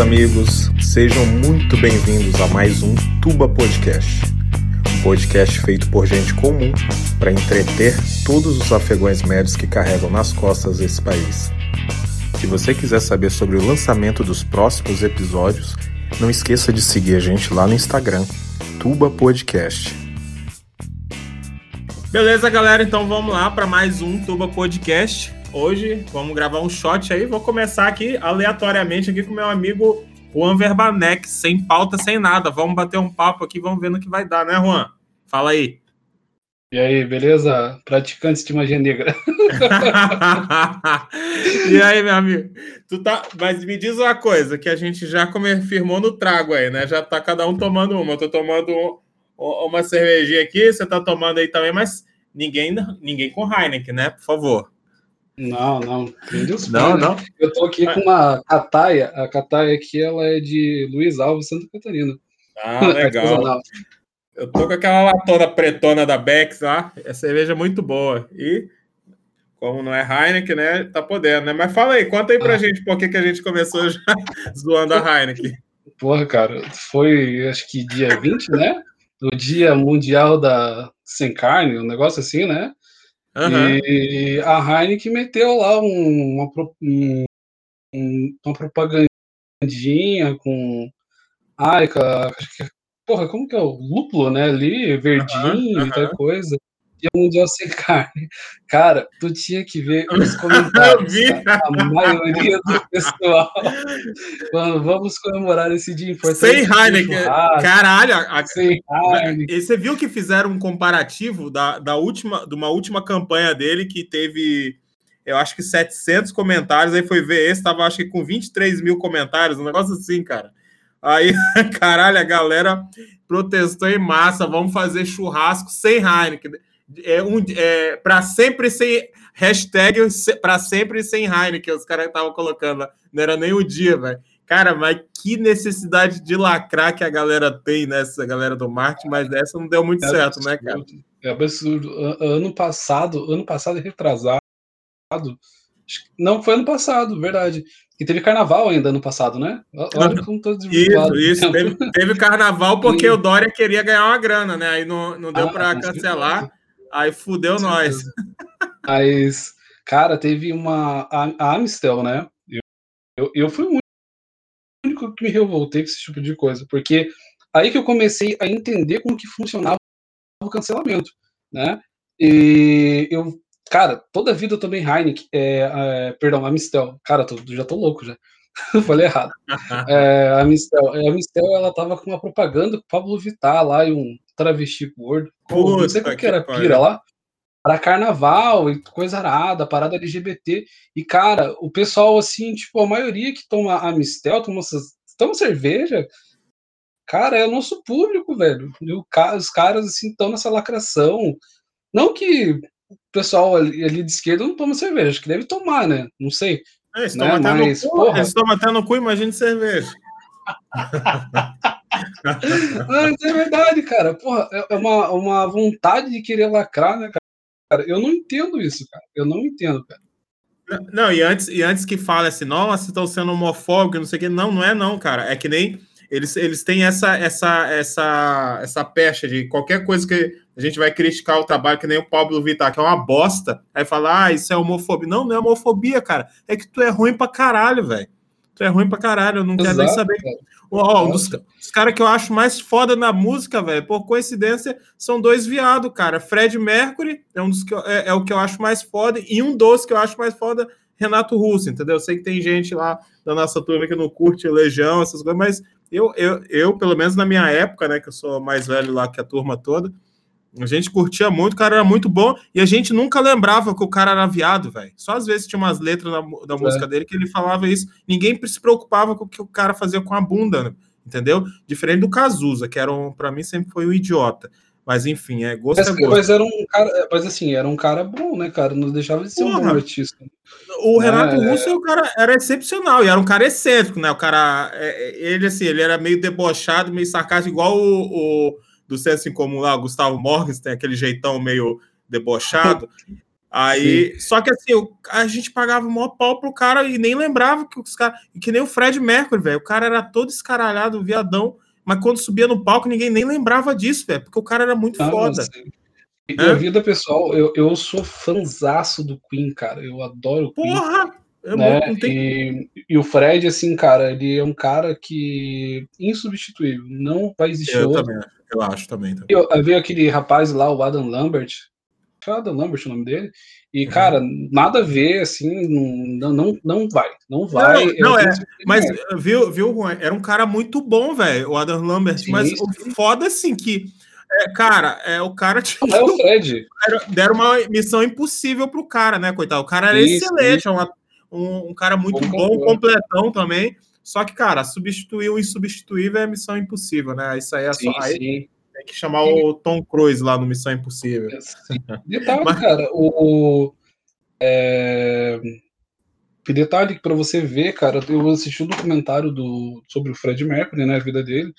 Amigos, sejam muito bem-vindos a mais um Tuba Podcast. Um podcast feito por gente comum para entreter todos os afegões médios que carregam nas costas esse país. Se você quiser saber sobre o lançamento dos próximos episódios, não esqueça de seguir a gente lá no Instagram, Tuba Podcast. Beleza, galera? Então vamos lá para mais um Tuba Podcast. Hoje vamos gravar um shot aí. Vou começar aqui aleatoriamente aqui com meu amigo Juan Verbanek, sem pauta, sem nada. Vamos bater um papo aqui, vamos ver no que vai dar, né, Juan? Fala aí. E aí, beleza? Praticantes de magia negra. e aí, meu amigo? Tu tá... Mas me diz uma coisa, que a gente já confirmou no trago aí, né? Já tá cada um tomando uma. Eu tô tomando uma cervejinha aqui, você tá tomando aí também, mas ninguém, ninguém com Heineken, né? Por favor. Não, não. Não, não. Eu tô aqui com uma cataia. A cataia aqui ela é de Luiz Alves, Santa Catarina. Ah, legal. Eu tô com aquela latona pretona da Bex lá. A cerveja é muito boa. E, como não é Heineken, né? Tá podendo, né? Mas fala aí, conta aí pra ah. gente por que, que a gente começou já zoando a Heineken. Porra, cara, foi acho que dia 20, né? Do Dia Mundial da Sem Carne, um negócio assim, né? Uhum. E a Heineken meteu lá um, uma, um, uma propagandinha com. Ai, porra, como que é o lúpulo, né? Ali, verdinho uhum, uhum. e tal coisa. Dia Mundial Sem Carne. Cara, tu tinha que ver os comentários. Tá? A maioria do pessoal. Mano, vamos comemorar esse dia importante. Sem Heineken. Caralho. A... Sem Heineken. E você viu que fizeram um comparativo da, da última, de uma última campanha dele que teve eu acho que 700 comentários, aí foi ver esse, tava acho que com 23 mil comentários, um negócio assim, cara. Aí, caralho, a galera protestou em massa, vamos fazer churrasco sem Heineken é um é, para sempre sem hashtag para sempre sem Heineken, os caras estavam colocando lá. Não era nem o dia, velho. Cara, mas que necessidade de lacrar que a galera tem nessa galera do marketing, mas essa não deu muito é certo, absurdo, né, cara? É absurdo. Ano passado, ano passado retrasado, não foi ano passado, verdade. E teve carnaval ainda ano passado, né? Olha como Isso, isso. Teve, teve, carnaval porque o Dória queria ganhar uma grana, né? Aí não, não deu ah, para cancelar. Aí fudeu nós. Mas, cara, teve uma. A, a Amistel, né? Eu, eu, eu fui o único que me revoltei com esse tipo de coisa, porque aí que eu comecei a entender como que funcionava o cancelamento, né? E eu, cara, toda a vida eu tomei Heineken, é, é, perdão, Amistel. Cara, tô, já tô louco já. Falei errado. É, a Mistel, a Mistel, ela tava com uma propaganda com o Pablo Vittar lá e um travesti gordo. Pô, não sei o que era pira lá. Para carnaval e coisa arada, parada LGBT. E, cara, o pessoal, assim, tipo, a maioria que toma a Mistel, toma, toma cerveja, cara, é o nosso público, velho. E os caras, assim, estão nessa lacração. Não que o pessoal ali, ali de esquerda não toma cerveja, acho que deve tomar, né? Não sei. É, eles né? Mas, no cu, porra... eles tomam até no cu, imagine cerveja. Mas é verdade, cara. Porra, é, é uma, uma vontade de querer lacrar, né, cara? Eu não entendo isso, cara. Eu não entendo, cara. Não, e antes, e antes que fale assim, nossa, estão sendo homofóbicos, não sei o quê. Não, não é não, cara. É que nem eles, eles têm essa, essa, essa, essa pecha de qualquer coisa que a gente vai criticar o trabalho, que nem o Pablo Vittar, que é uma bosta, aí falar, ah, isso é homofobia. Não, não é homofobia, cara. É que tu é ruim pra caralho, velho. Tu é ruim pra caralho, eu não Exato, quero nem saber. Ó, um dos, dos caras que eu acho mais foda na música, velho, por coincidência, são dois viados, cara. Fred Mercury é, um dos que eu, é, é, o que eu acho mais foda, e um dos que eu acho mais foda, Renato Russo, entendeu? Eu sei que tem gente lá da nossa turma que não curte Legião, essas coisas, mas eu, eu, eu, pelo menos na minha época, né, que eu sou mais velho lá que a turma toda, a gente curtia muito, o cara era muito bom, e a gente nunca lembrava que o cara era viado, velho. Só às vezes tinha umas letras na, da música é. dele que ele falava isso. Ninguém se preocupava com o que o cara fazia com a bunda, né? entendeu? Diferente do Cazuza, que era um, para mim sempre foi um idiota. Mas enfim, é gosto mas, é gosto. Mas era um cara, mas assim, era um cara bom, né, cara? Não deixava de ser Porra. um bom artista. O Renato é... Russo, o cara era excepcional, e era um cara excêntrico, né? O cara, é, é, ele assim, ele era meio debochado, meio sarcástico, igual o, o do senso em comum lá, o Gustavo Morris, tem aquele jeitão meio debochado. Aí, Sim. só que assim, a gente pagava o maior pau pro cara e nem lembrava que os caras. Que nem o Fred Mercury, velho. O cara era todo escaralhado, viadão, mas quando subia no palco, ninguém nem lembrava disso, velho, porque o cara era muito ah, foda. Minha vida pessoal, eu, eu sou fanzaço do Queen, cara. Eu adoro o Queen. Porra! É né? Muito, tem... e, e, o Fred, assim, cara, ele é um cara que insubstituível. Não vai existir eu outro. Também, eu acho também. também. Eu, eu, veio aquele rapaz lá, o Adam Lambert, Adam Lambert o nome dele. E, uhum. cara, nada a ver, assim, não, não, não vai. Não vai. Não, não é. Mas, viu, viu, Juan? Era um cara muito bom, velho, o Adam Lambert. Sim, mas sim. o foda, assim, que. É, cara, é, o cara. Tipo, não é o Fred. Deram uma missão impossível pro cara, né, coitado? O cara era sim, excelente, é um, um, cara muito bom, bom completão também. Só que, cara, substituir o insubstituível é missão impossível, né? Isso aí é só. Aí, tem que chamar o Tom Cruise lá no Missão Impossível. Detalhe, Mas... cara, o. É... Detalhe que para você ver, cara, eu assisti um documentário do, sobre o Fred Mercury, né, a vida dele.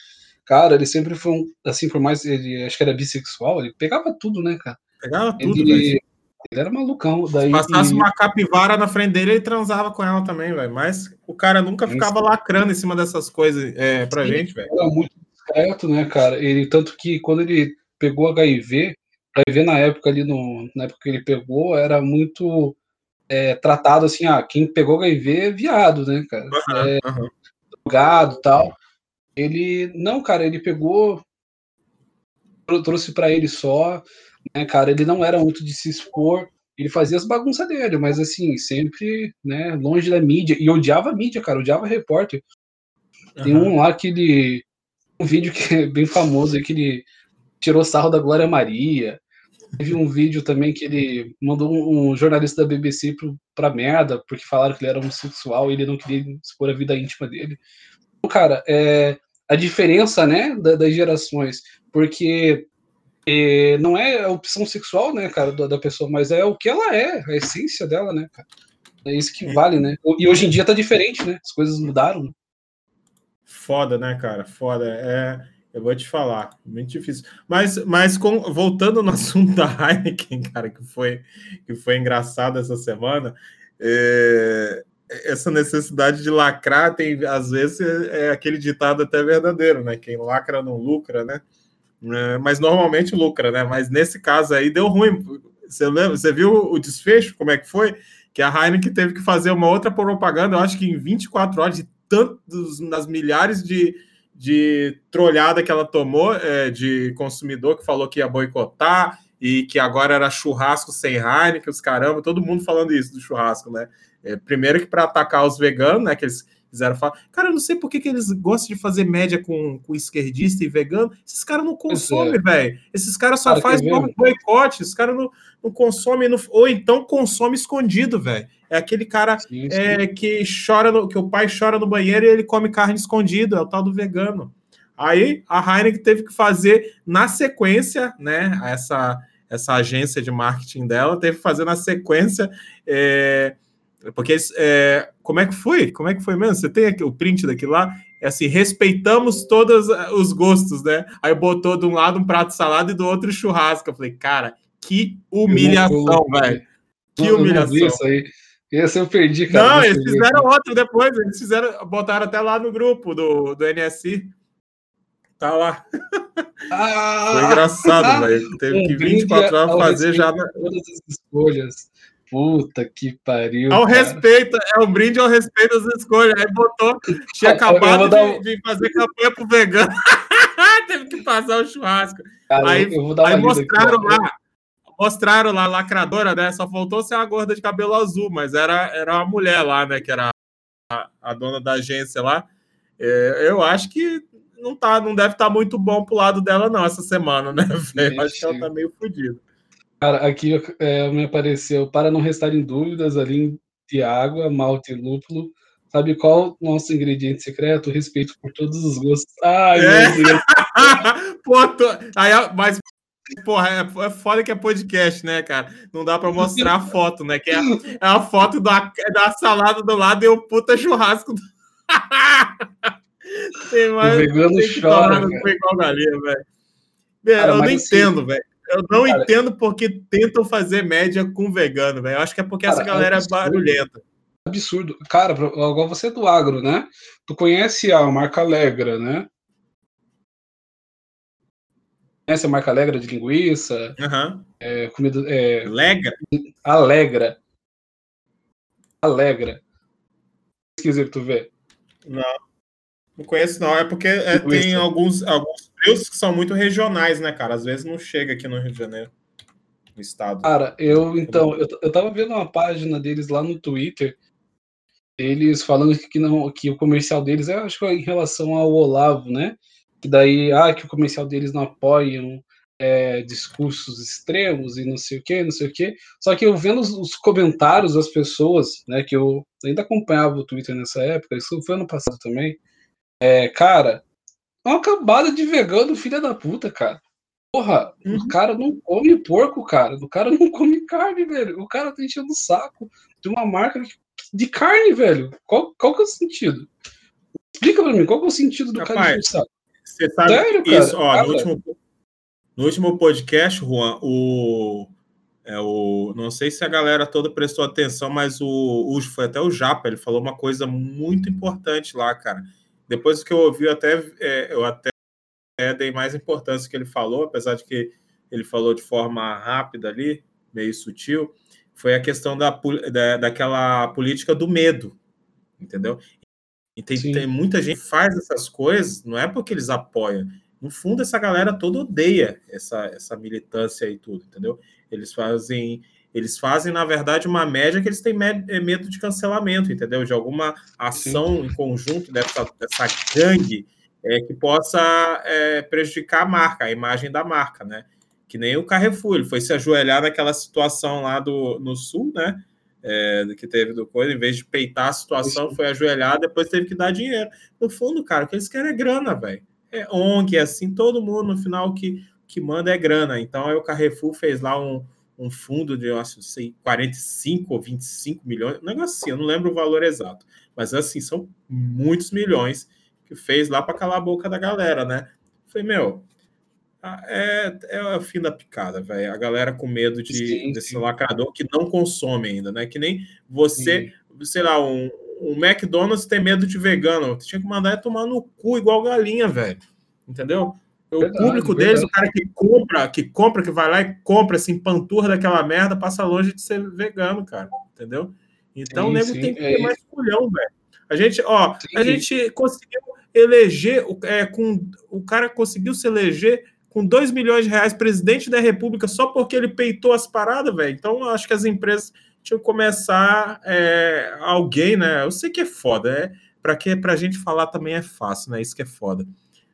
Cara, ele sempre foi um, assim, por mais ele acho que era bissexual, ele pegava tudo, né, cara? Pegava tudo, ele, ele era malucão. Daí, Se passasse uma capivara na frente dele, ele transava com ela também, velho. Mas o cara nunca ficava lacrando em cima dessas coisas é, pra Sim, gente, velho. Era muito discreto, né, cara? Ele, tanto que quando ele pegou HIV, HIV na época ali, no, na época que ele pegou, era muito é, tratado assim, ah, quem pegou HIV é viado, né, cara? Uhum, é, uhum. Drogado tal. Ele, não, cara, ele pegou, trouxe para ele só, né, cara? Ele não era muito de se expor, ele fazia as bagunças dele, mas assim, sempre, né, longe da mídia, e odiava a mídia, cara, odiava repórter. Tem um lá que ele um vídeo que é bem famoso, é que ele tirou sarro da Glória Maria. Teve um vídeo também que ele mandou um, jornalista da BBC pro, pra merda, porque falaram que ele era homossexual e ele não queria expor a vida íntima dele. Então, cara, é, a diferença, né, da, das gerações, porque é, não é a opção sexual, né, cara, da, da, pessoa, mas é o que ela é, a essência dela, né, cara. É isso que vale, né? E hoje em dia tá diferente, né? As coisas mudaram. Né? Foda, né, cara? Foda. É, eu vou te falar, muito difícil. Mas, mas com, voltando no assunto da Heineken, cara, que foi, que foi engraçado essa semana, é, essa necessidade de lacrar tem, às vezes, é, é, aquele ditado até verdadeiro, né? Quem lacra não lucra, né? É, mas normalmente lucra, né? Mas nesse caso aí deu ruim. Você, lembra, você viu o desfecho, como é que foi? Que a Heineken teve que fazer uma outra propaganda, eu acho que em 24 horas, de tantos, nas milhares de, de trolhada que ela tomou é, de consumidor que falou que ia boicotar e que agora era churrasco sem Heineken, os caramba, todo mundo falando isso do churrasco, né? É, primeiro que para atacar os veganos, né? Que eles quiseram falar. Cara, eu não sei por que, que eles gostam de fazer média com, com esquerdista e vegano. Esses caras não consomem, é. velho. Esses caras só fazem boicote, esses caras não, não consomem, não, ou então consome escondido, velho. É aquele cara sim, sim. É, que chora, no, que o pai chora no banheiro e ele come carne escondido, é o tal do vegano. Aí a Heineken teve que fazer na sequência, né? Essa, essa agência de marketing dela teve que fazer na sequência. É, porque é, como é que foi? Como é que foi mesmo? Você tem aqui o print daquilo lá? É assim, respeitamos todos os gostos, né? Aí botou de um lado um prato de salada e do outro churrasco. Eu falei, cara, que humilhação, velho. Que humilhação. Isso aí. Esse eu perdi, cara. Não, eles fizeram outro depois. Eles fizeram, botaram até lá no grupo do, do NSI. Tá lá. Ah, Foi engraçado, velho. Teve que 24 horas fazer já. Todas as escolhas. Puta que pariu. Ao cara. respeito, é um brinde ao respeito das escolhas. Aí botou, tinha acabado de, um... de, fazer campanha pro vegano. Teve que passar o churrasco. Cara, aí aí mostraram aqui, lá, mostraram lá a lacradora, né? Só faltou ser a gorda de cabelo azul, mas era, era uma mulher lá, né? Que era a, a dona da agência lá. É, eu acho que não, tá, não deve estar tá muito bom pro lado dela, não, essa semana, né, velho? Acho que ela tá meio fodida. Cara, aqui é, me apareceu, para não restarem dúvidas, ali de água, malte e lúpulo. Sabe qual o nosso ingrediente secreto? Respeito por todos os gostos. Ai, é. meu Deus. Pô, tô... Aí, mas, porra, é, é foda que é podcast, né, cara? Não dá pra mostrar a foto, né? Que é, é a foto da, da salada do lado e o puta churrasco. Do... tem mais, o vegano chora, Não igual galinha, velho. Eu não assim, entendo, velho. Eu não cara, entendo porque tentam fazer média com vegano, velho. Eu acho que é porque cara, essa galera é, é barulhenta. Absurdo. Cara, agora você é do agro, né? Tu conhece a marca Alegra, né? Conhece a marca Alegra de linguiça? Uhum. É, comida. É... Alegra? Alegra. Alegra. Pesquisa que tu vê. Não. Não conheço, não. É porque é, tem alguns, alguns frios que são muito regionais, né, cara? Às vezes não chega aqui no Rio de Janeiro, no estado. Cara, eu então, eu, eu tava vendo uma página deles lá no Twitter, eles falando que, não, que o comercial deles é, acho que é em relação ao Olavo, né? Que daí, ah, que o comercial deles não apoiam é, discursos extremos e não sei o que, não sei o que. Só que eu vendo os, os, comentários das pessoas, né, que eu ainda acompanhava o Twitter nessa época, isso foi ano passado também, é, cara, uma cambada de vegano, filha da puta, cara. Porra, uhum. o cara não come porco, cara. O cara não come carne, velho. O cara tá enchendo o saco de uma marca de carne, velho. Qual, qual que é o sentido? Explica pra mim, qual que é o sentido do Rapaz, cara encher o saco? Você sabe Sério, cara? isso, ó, no último, no último podcast, Juan, o, é, o. Não sei se a galera toda prestou atenção, mas o, o foi até o Japa, ele falou uma coisa muito importante lá, cara depois que eu ouvi, eu até, é, eu até dei mais importância que ele falou, apesar de que ele falou de forma rápida ali, meio sutil, foi a questão da, da daquela política do medo, entendeu? E tem, tem, muita gente que faz essas coisas, não é porque eles apoiam. No fundo, essa galera toda odeia essa, essa militância e tudo, entendeu? Eles fazem eles fazem, na verdade, uma média que eles têm é, medo de cancelamento, entendeu? De alguma ação Sim. em conjunto dessa, dessa gangue é, que possa é, prejudicar a marca, a imagem da marca, né? Que nem o Carrefour, ele foi se ajoelhar naquela situação lá do, no sul, né? É, que teve do coisa, em vez de peitar a situação, foi ajoelhar, depois teve que dar dinheiro. No fundo, cara, o que eles querem é grana, velho. É ONG, é assim, todo mundo, no final, que, que manda é grana. Então, aí o Carrefour fez lá um, um fundo de, eu acho, sei, 45 ou 25 milhões, um negócio assim, eu não lembro o valor exato, mas assim, são muitos milhões que fez lá para calar a boca da galera, né? Falei, meu, é, é o fim da picada, velho. A galera com medo de, sim, desse sim. lacrador que não consome ainda, né? Que nem você, sim. sei lá, um, um McDonald's tem medo de vegano. Tinha que mandar é tomar no cu igual galinha, velho. Entendeu? O verdade, público verdade. deles, o cara que compra, que compra, que vai lá e compra, assim, panturra daquela merda, passa longe de ser vegano, cara. Entendeu? Então sim, o nego tem que ter é mais culhão, velho. A gente, ó, sim. a gente conseguiu eleger, é, com, o cara conseguiu se eleger com 2 milhões de reais presidente da República só porque ele peitou as paradas, velho. Então, acho que as empresas tinham que começar é, alguém, né? Eu sei que é foda, é para que pra gente falar também é fácil, né? Isso que é foda.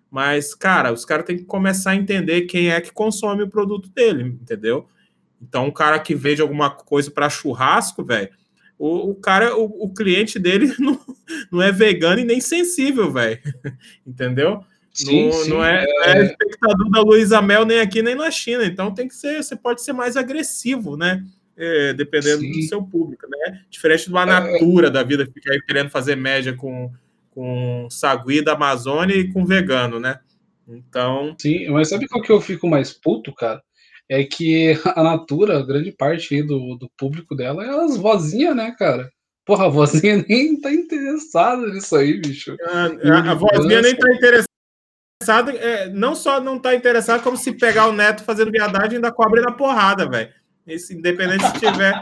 Mas, cara, os caras têm que começar a entender quem é que consome o produto dele, entendeu? Então, um cara que vende alguma coisa para churrasco, velho, o, o, cara, o, o, cliente dele não, não é vegano e nem sensível, velho. Entendeu? Sim, não, sim, não, é, é... é espectador da Luísa Mel nem aqui nem na China. Então tem que ser, você pode ser mais agressivo, né? É, dependendo sim. do seu público, né? Diferente do é, Natura da vida, fica aí querendo fazer média com com sagui da Amazônia e com vegano, né? Então. Sim, mas sabe qual que eu fico mais puto, cara? É que a Natura, grande parte do, do público dela é as vozinhas, né, cara? Porra, a vozinha nem tá interessada nisso aí, bicho. A, a, a vozinha nem tá interessada. É, não só não tá interessada, como se pegar o neto fazendo viadagem ainda cobre na porrada, velho. Independente se tiver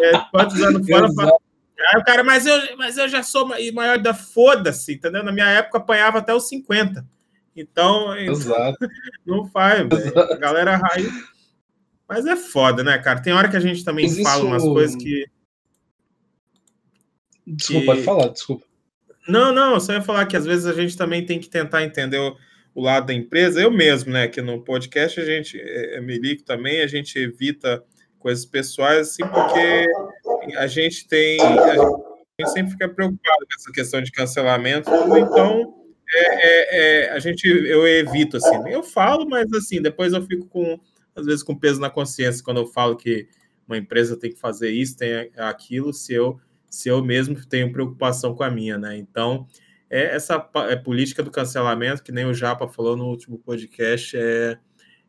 é, quantos anos fora, Aí o cara, mas eu, mas eu já sou maior da foda-se, entendeu? Na minha época apanhava até os 50. Então, Exato. não faz, velho. A galera raiz. Mas é foda, né, cara? Tem hora que a gente também mas fala umas coisas que. Desculpa, que... pode falar, desculpa. Não, não, só ia falar que às vezes a gente também tem que tentar entender o, o lado da empresa. Eu mesmo, né, que no podcast a gente, é, é Milico também, a gente evita coisas pessoais, assim, porque a gente tem. A gente sempre fica preocupado com essa questão de cancelamento, então é, é, é, a gente eu evito assim. Eu falo, mas assim, depois eu fico com, às vezes, com peso na consciência quando eu falo que uma empresa tem que fazer isso, tem aquilo, se eu, se eu mesmo tenho preocupação com a minha, né? Então, é essa é política do cancelamento, que nem o Japa falou no último podcast, é,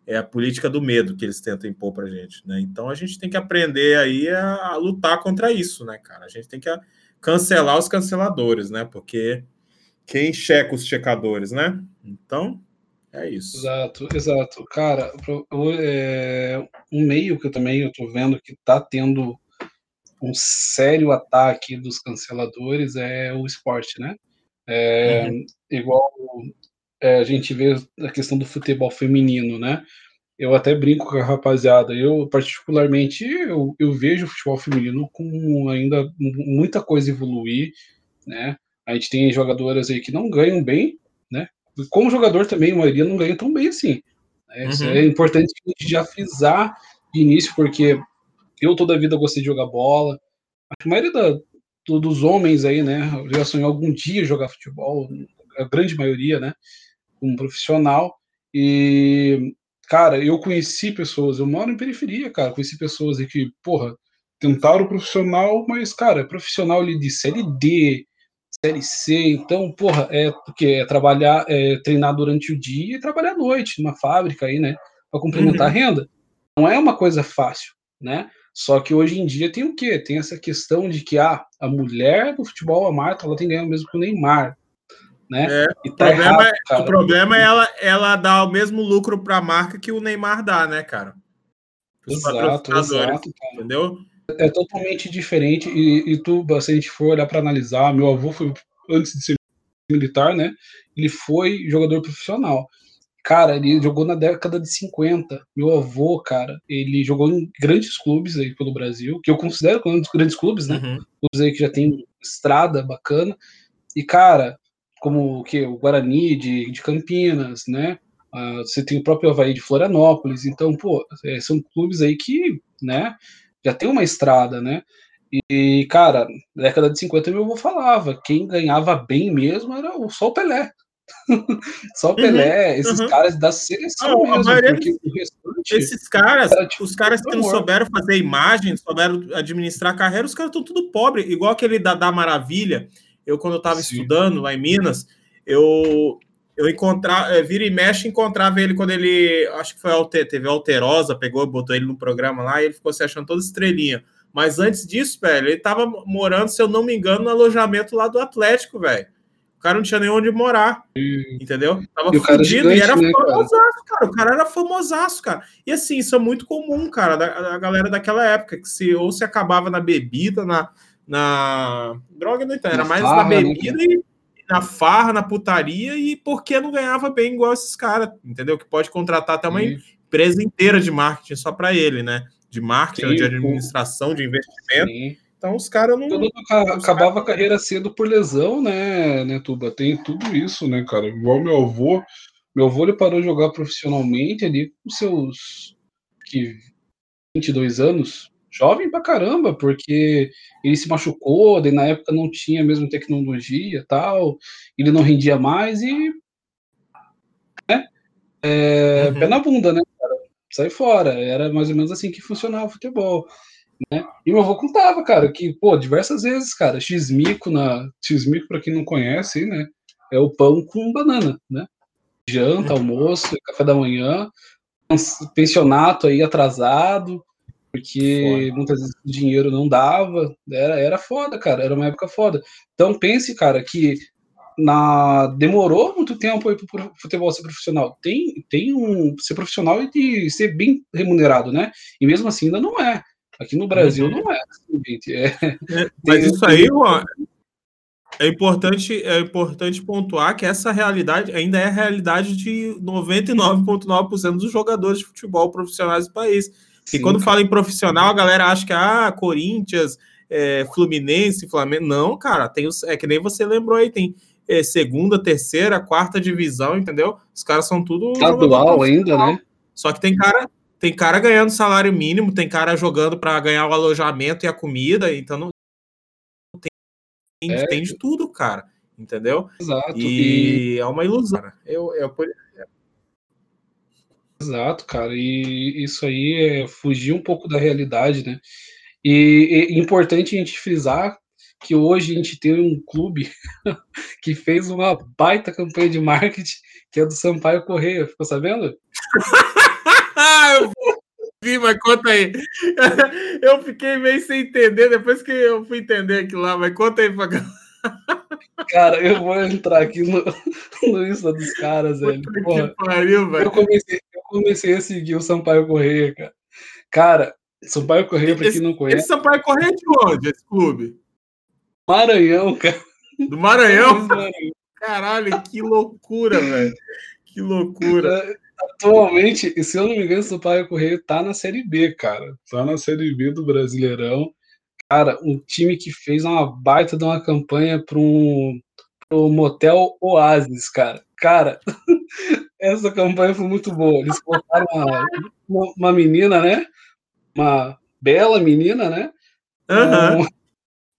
é a política do medo que eles tentam impor para a gente, né? Então a gente tem que aprender aí a, a, lutar contra isso, né, cara? A gente tem que cancelar os canceladores, né? Porque quem checa os checadores, né? Então é isso. Exato, exato. Cara, é, um meio que eu também eu tô vendo que tá tendo um sério ataque dos canceladores é o esporte, né? É, uhum. Igual é, a gente vê a questão do futebol feminino, né? Eu até brinco com a rapaziada. Eu, particularmente, eu, eu vejo o futebol feminino com ainda muita coisa evoluir, né? A gente tem jogadoras aí que não ganham bem, né? Como jogador também, a maioria não ganha tão bem assim. Né? Uhum. É importante a gente já frisar de início, porque eu toda a vida gostei de jogar bola. A maioria da, dos homens aí, né, já sonhou algum dia jogar futebol, a grande maioria, né? Como profissional. E, cara, eu conheci pessoas, eu moro em periferia, cara, conheci pessoas que, porra, tentaram profissional, mas, cara, profissional ali de série D, série C, então, porra, é porque é trabalhar, é treinar durante o dia e trabalhar à noite, numa fábrica aí, né, para complementar uhum. a renda. Não é uma coisa fácil, né? Só que hoje em dia tem o quê? Tem essa questão de que ah, a mulher do futebol, a Marta, ela tem ganho mesmo que o Neymar né? É, tá o, problema, errado, é, o problema é ela, ela dar o mesmo lucro para a marca que o Neymar dá, né, cara? Os exato, exato. Entendeu? É totalmente diferente. E, e tu, se a gente for olhar para analisar, meu avô foi, antes de ser militar, né? Ele foi jogador profissional. Cara, ele jogou na década de 50. Meu avô, cara, ele jogou em grandes clubes aí pelo Brasil, que eu considero grandes clubes, né? Uhum. Clubes aí que já tem estrada bacana. E, cara, como o que o Guarani de, de Campinas, né? Uh, você tem o próprio Havaí de Florianópolis, então, pô, é, são clubes aí que, né, já tem uma estrada, né? E, cara, na década de 50 meu avô falava, quem ganhava bem mesmo era o, só o Pelé. só o Pelé, uhum, esses uhum. caras da seleção ah, mesmo, porque o restante Esses caras, tipo, os caras que não souberam fazer imagem, souberam administrar carreira, os caras estão tudo pobre, igual aquele da, da Maravilha, eu, quando eu estava estudando lá em Minas, eu, eu encontrava, é, vira e mexe, encontrava ele quando ele, acho que foi Alter, teve Alterosa, pegou, botou ele no programa lá e ele ficou se achando toda estrelinha. Mas antes disso, velho, ele tava morando, se eu não me engano, no alojamento lá do Atlético, velho. O cara não tinha nem onde morar, e... entendeu? Tava e fudido e era né, famosaço, cara? cara. O cara era famosaço, cara. E assim, isso é muito comum, cara, da, da galera daquela época, que se ou se acabava na bebida, na, na droga não era mais farra, na né, bebida né? e na farra, na putaria e porque não ganhava bem igual esses caras, entendeu? Que pode contratar até uma Sim. empresa inteira de marketing só para ele, né? De marketing, Sim, de administração, de investimento. Sim. Então os caras não. Todo acabava cara... a carreira cedo por lesão, né, né, Tuba? Tem tudo isso, né, cara? Igual meu avô. Meu avô ele parou de jogar profissionalmente ali com seus que 22 anos, jovem pra caramba, porque ele se machucou, daí na época não tinha mesmo tecnologia tal, ele não rendia mais e. Né? É, uhum. Pé na bunda, né, cara? Sai fora. Era mais ou menos assim que funcionava o futebol. Né? E meu avô contava, cara, que, pô, diversas vezes, cara, x-mico na. X-mico, pra quem não conhece, né? É o pão com banana, né? Janta, almoço, café da manhã, pensionato aí atrasado, porque foda. muitas vezes o dinheiro não dava, era, era foda, cara, era uma época foda. Então pense, cara, que na demorou muito tempo para o futebol ser profissional. Tem, tem um ser profissional e de ser bem remunerado, né? E mesmo assim ainda não é. Aqui no Brasil uhum. não é, assim. É, é, mas isso aí, Juan, é importante, é importante pontuar que essa realidade ainda é a realidade de 99,9% dos jogadores de futebol profissionais do país. Sim. E quando fala em profissional, a galera acha que ah, Corinthians, é, Fluminense, Flamengo. Não, cara, tem os, é que nem você lembrou aí, tem é, segunda, terceira, quarta divisão, entendeu? Os caras são tudo. Estadual ainda, né? Só que tem cara, tem cara ganhando salário mínimo, tem cara jogando para ganhar o alojamento e a comida, então não tem, é. tem de tudo, cara. Entendeu? Exato. E, e... é uma ilusão. Eu, eu, Exato, cara. E isso aí é fugir um pouco da realidade, né? E é importante a gente frisar que hoje a gente tem um clube que fez uma baita campanha de marketing, que é do Sampaio Correia. Ficou sabendo? eu vi, mas conta aí. Eu fiquei meio sem entender, depois que eu fui entender aquilo lá, mas conta aí pra Cara, eu vou entrar aqui no, no Insta dos caras, velho. Porra, pariu, velho. Eu, comecei, comecei a seguir o Sampaio Correia, cara. Cara, Sampaio Correia, pra quem não conhece. Esse Sampaio Correia é de onde, esse clube? Maranhão, cara. Do Maranhão? Caralho, que loucura, velho. Que loucura. Atualmente, se eu não me engano, o Sampaio Correia tá na Série B, cara. Tá na Série B do Brasileirão. Cara, um time que fez uma baita de uma campanha para um pro Motel Oasis, cara. Cara, essa campanha foi muito boa. Eles colocaram uma, uma, menina, né? Uma bela menina, né? Uhum. Um,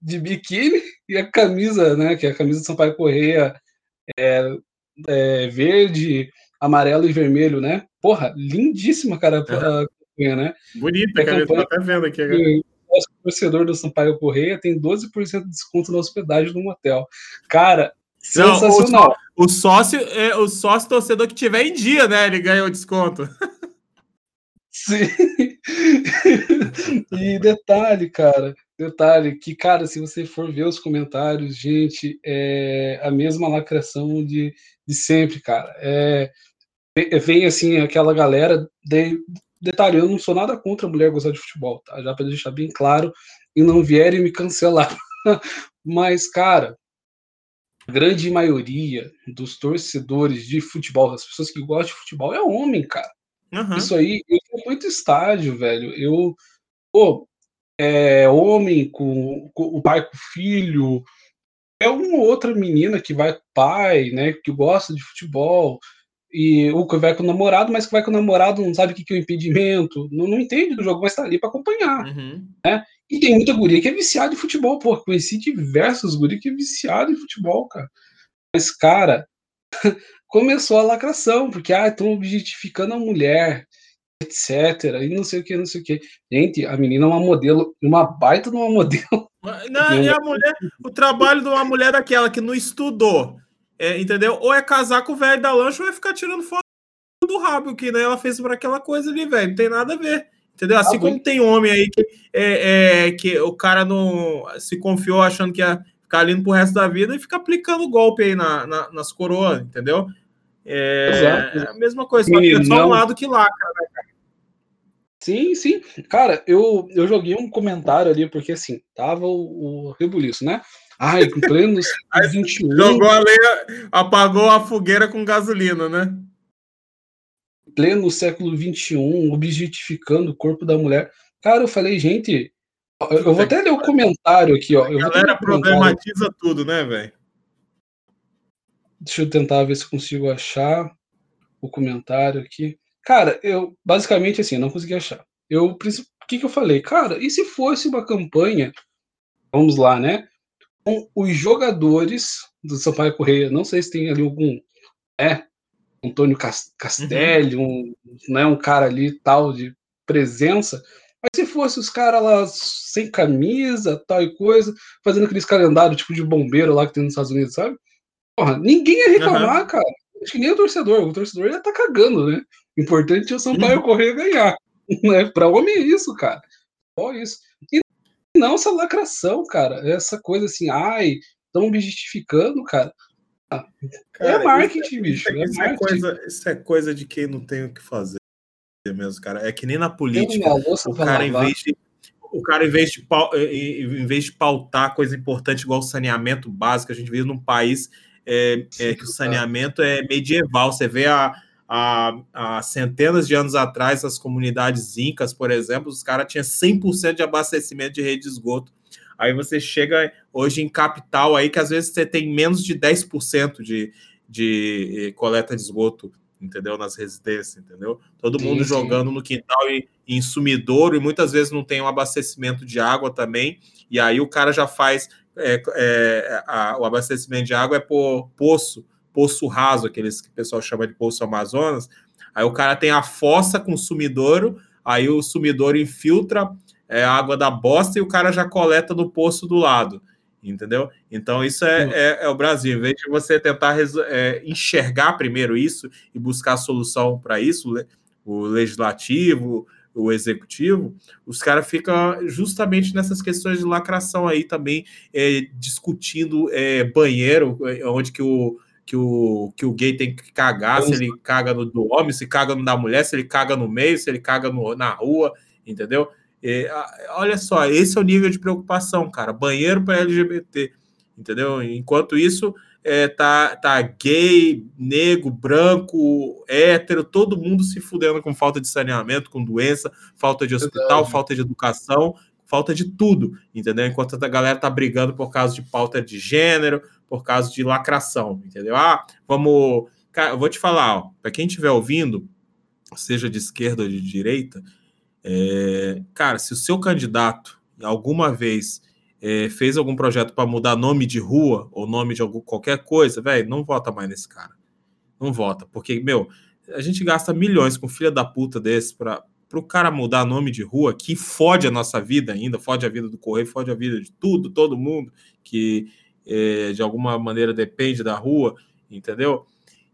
de biquíni e a camisa, né? Que é a camisa de Sampaio Correia é, é, verde, amarelo e vermelho, né? Porra, lindíssima, cara, a campanha, né? Bonita, cara, campanha, eu tô até vendo aqui agora nosso torcedor do Sampaio Correia tem 12% de desconto na hospedagem no motel. Cara, Não, sensacional. O, sócio, é, o sócio torcedor que tiver em dia, né? Ele ganha o desconto. Sim. e detalhe, cara, detalhe que, cara, se você for ver os comentários, gente, é a mesma lacração de, de sempre, cara. É, vem assim aquela galera de, Detalhe, eu não sou nada contra a mulher gostar de futebol, tá? Já para deixar bem claro e não vierem me cancelar. Mas, cara, grande maioria dos torcedores de futebol, das pessoas que gostam de futebol, é homem, cara. Uhum. Isso aí, eu tenho muito estádio, velho. Eu, pô, é homem com, com o pai com o filho, é uma outra menina que vai com o pai, né, que gosta de futebol e o que vai com o namorado, mas que vai com o namorado não sabe o que é o impedimento, não, não entende do jogo, mas tá ali para acompanhar. Uhum. Né? E tem muita guria que é viciada em futebol, pô. Conheci diversos guri que é viciado em futebol, cara. Mas, cara, começou a lacração, porque ah, estão objetificando a mulher, etc. E não sei o que, não sei o que. Gente, a menina é uma modelo, uma baita de uma modelo. Não, e a mulher, o trabalho de uma mulher daquela que não estudou é, entendeu? Ou é casar com o velho da lancha ou é ficar tirando foto do rabo, que né, ela fez por aquela coisa ali, velho. Não tem nada a ver. Entendeu? Assim como tem homem aí que, é, é, que o cara não se confiou achando que ia ficar lindo pro resto da vida e fica aplicando golpe aí na, na nas coroas, entendeu? É, é a mesma coisa, só que é só um lado que lacra, né, cara? Sim, sim. Cara, eu, eu joguei um comentário ali, porque assim, tava o, o rebuliço, né? Ai, em pleno século XXI. Jogou a lenha, apagou a fogueira com gasolina, né? Pleno século XXI, objetificando o corpo da mulher. Cara, eu falei, gente, eu vou até ler o comentário aqui, ó. a galera problematiza tudo, né, velho? Deixa eu tentar ver se consigo achar o comentário aqui. Cara, eu basicamente assim, não consegui achar. Eu, o que, que eu falei? Cara, e se fosse uma campanha, vamos lá, né? com os jogadores do Sampaio Correia. Não sei se tem ali algum, é, Antônio Castelli, uhum. um, né, um cara ali tal de presença. Mas se fosse os caras lá sem camisa, tal e coisa, fazendo aqueles calendários tipo de bombeiro lá que tem nos Estados Unidos, sabe? Porra, ninguém ia reclamar, uhum. cara. Acho que nem o torcedor. O torcedor ia tá cagando, né? O importante é o Sampaio uhum. Correia ganhar. Né? Pra homem é isso, cara. Só isso. E não essa lacração, cara. Essa coisa assim, ai, estão objetificando, cara. Ah, cara é marketing, isso, é, bicho. É isso, é, coisa, isso é coisa de quem não tem o que fazer mesmo, cara. É que nem na política, o cara, em vez de, o cara, em vez, de, em vez de pautar coisa importante igual saneamento básico, a gente vive num país é, é, que o saneamento é medieval. Você vê a, centenas de anos atrás, as comunidades incas, por exemplo, os caras tinham 100% de abastecimento de rede de esgoto. Aí você chega hoje em capital aí que às vezes você tem menos de 10% de, de eh, coleta de esgoto, entendeu? Nas residências, entendeu? Todo mundo sim, jogando no quintal e em sumidouro e muitas vezes não tem um abastecimento de água também. E aí o cara já faz é, é, a, o abastecimento de água é por poço poço raso, aqueles que o pessoal chama de poço Amazonas. Aí o cara tem a fossa com sumidouro, aí o sumidouro infiltra é, a água da bosta e o cara já coleta do poço do lado. Entendeu? Então, isso é, é, é o Brasil. Em vez de você tentar é, enxergar primeiro isso e buscar solução para isso, o legislativo, o executivo, os caras ficam justamente nessas questões de lacração aí também, é, discutindo é, banheiro, onde que o, que, o, que o gay tem que cagar, se ele caga no do homem, se caga no da mulher, se ele caga no meio, se ele caga no, na rua, entendeu? É, olha só, esse é o nível de preocupação, cara. Banheiro para LGBT, entendeu? Enquanto isso, é, tá, tá gay, negro, branco, hétero, todo mundo se fudendo com falta de saneamento, com doença, falta de hospital, Verdade. falta de educação, falta de tudo, entendeu? Enquanto a galera tá brigando por causa de pauta de gênero, por causa de lacração, entendeu? Ah, vamos. Cara, eu vou te falar, ó, para quem estiver ouvindo, seja de esquerda ou de direita, é, cara, se o seu candidato alguma vez é, fez algum projeto para mudar nome de rua ou nome de algum, qualquer coisa, velho, não vota mais nesse cara. Não vota, porque, meu, a gente gasta milhões com filha da puta desse para o cara mudar nome de rua, que fode a nossa vida ainda, fode a vida do correio, fode a vida de tudo, todo mundo que é, de alguma maneira depende da rua, entendeu?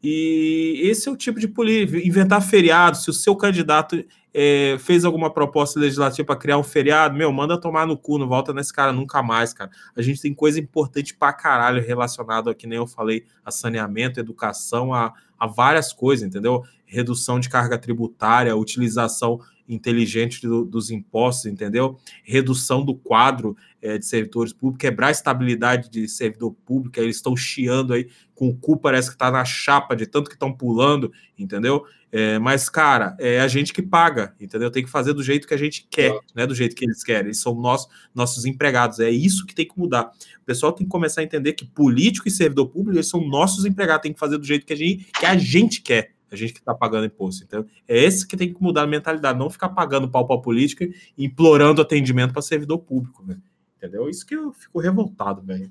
E esse é o tipo de política, inventar feriado. Se o seu candidato é, fez alguma proposta legislativa para criar um feriado, meu, manda tomar no cu, não volta nesse cara nunca mais, cara. A gente tem coisa importante para caralho relacionada, que nem eu falei, a saneamento, educação, a, a várias coisas, entendeu? Redução de carga tributária, utilização inteligente do, dos impostos, entendeu? Redução do quadro é, de servidores públicos, quebrar a estabilidade de servidor público, eles estão chiando aí, com o cu parece que está na chapa de tanto que estão pulando, entendeu? É, mas, cara, é a gente que paga, entendeu? Tem que fazer do jeito que a gente quer, é. não é do jeito que eles querem. Eles são nossos, nossos empregados. É isso que tem que mudar. O pessoal tem que começar a entender que político e servidor público eles são nossos empregados, tem que fazer do jeito que a gente, que a gente quer a gente que está pagando imposto. Então, é esse que tem que mudar a mentalidade, não ficar pagando pau para política e implorando atendimento para servidor público, né? Entendeu? Isso que eu fico revoltado, velho.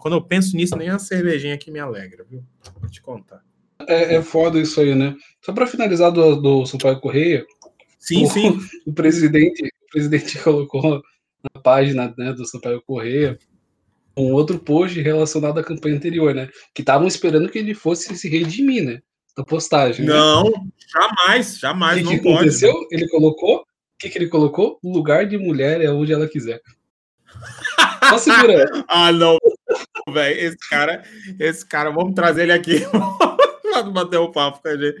Quando eu penso nisso, nem a cervejinha aqui me alegra, viu? Vou te contar. É, é foda isso aí, né? Só para finalizar do, do Sampaio Correia. Sim, o, sim. O presidente, o presidente colocou na página né, do Sampaio Correia um outro post relacionado à campanha anterior, né? Que estavam esperando que ele fosse se redimir, né? Da postagem. Né? Não, né? jamais, jamais. O que, que aconteceu? Ele colocou. O que, que ele colocou? O lugar de mulher é onde ela quiser. Só ah, não, velho. Esse cara, esse cara, vamos trazer ele aqui. Vamos bater um papo com a gente.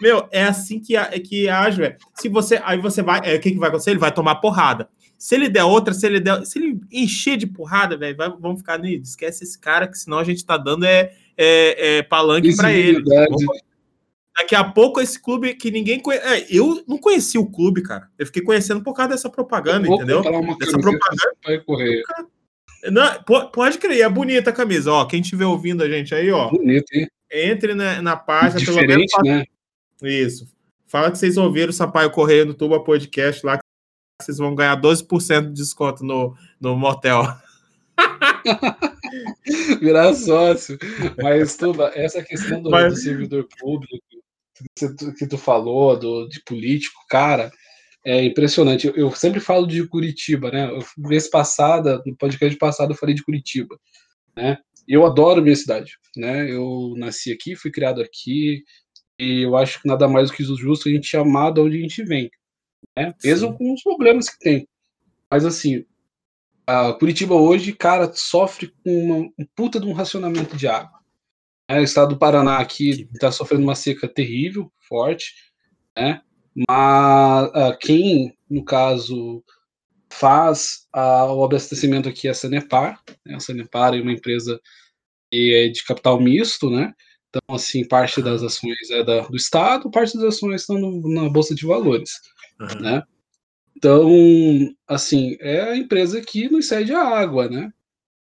Meu, é assim que, que age, velho. Se você. Aí você vai. É, o que, que vai acontecer? Ele vai tomar porrada. Se ele der outra, se ele der. Se ele encher de porrada, velho, vamos ficar nisso. Esquece esse cara, que senão a gente tá dando é, é, é palanque para ele. Daqui a pouco esse clube que ninguém conhece. É, eu não conheci o clube, cara. Eu fiquei conhecendo por causa dessa propaganda, entendeu? Essa propaganda. Não, pode crer, é bonita a camisa. Ó, quem estiver ouvindo a gente aí, ó. Bonito, hein? Entre na, na página, Diferente, pelo menos. Né? Isso. Fala que vocês ouviram o Sampaio Correia no Tuba Podcast lá, que vocês vão ganhar 12% de desconto no, no motel. Virar sócio. Mas, Tuba, essa questão do, Mas... do servidor público que tu, que tu falou, do, de político, cara, é impressionante. Eu, eu, sempre falo de Curitiba, né? Eu, vez passada, no podcast passado, eu falei de Curitiba, né? Eu adoro minha cidade, né? Eu nasci aqui, fui criado aqui, e eu acho que nada mais do que justo a gente chamar de onde a gente vem, né? Mesmo Sim. com os problemas que tem. Mas assim, a Curitiba hoje, cara, sofre com uma, um puta de um racionamento de água. É, o estado do Paraná aqui está sofrendo uma seca terrível, forte, né? Mas uh, quem, no caso, faz uh, o abastecimento aqui é a Sanepar. Né? A Sanepar é uma empresa é de capital misto, né? Então, assim, parte das ações é da, do Estado, parte das ações estão no, na Bolsa de Valores, uhum. né? Então, assim, é a empresa que nos cede a água, né?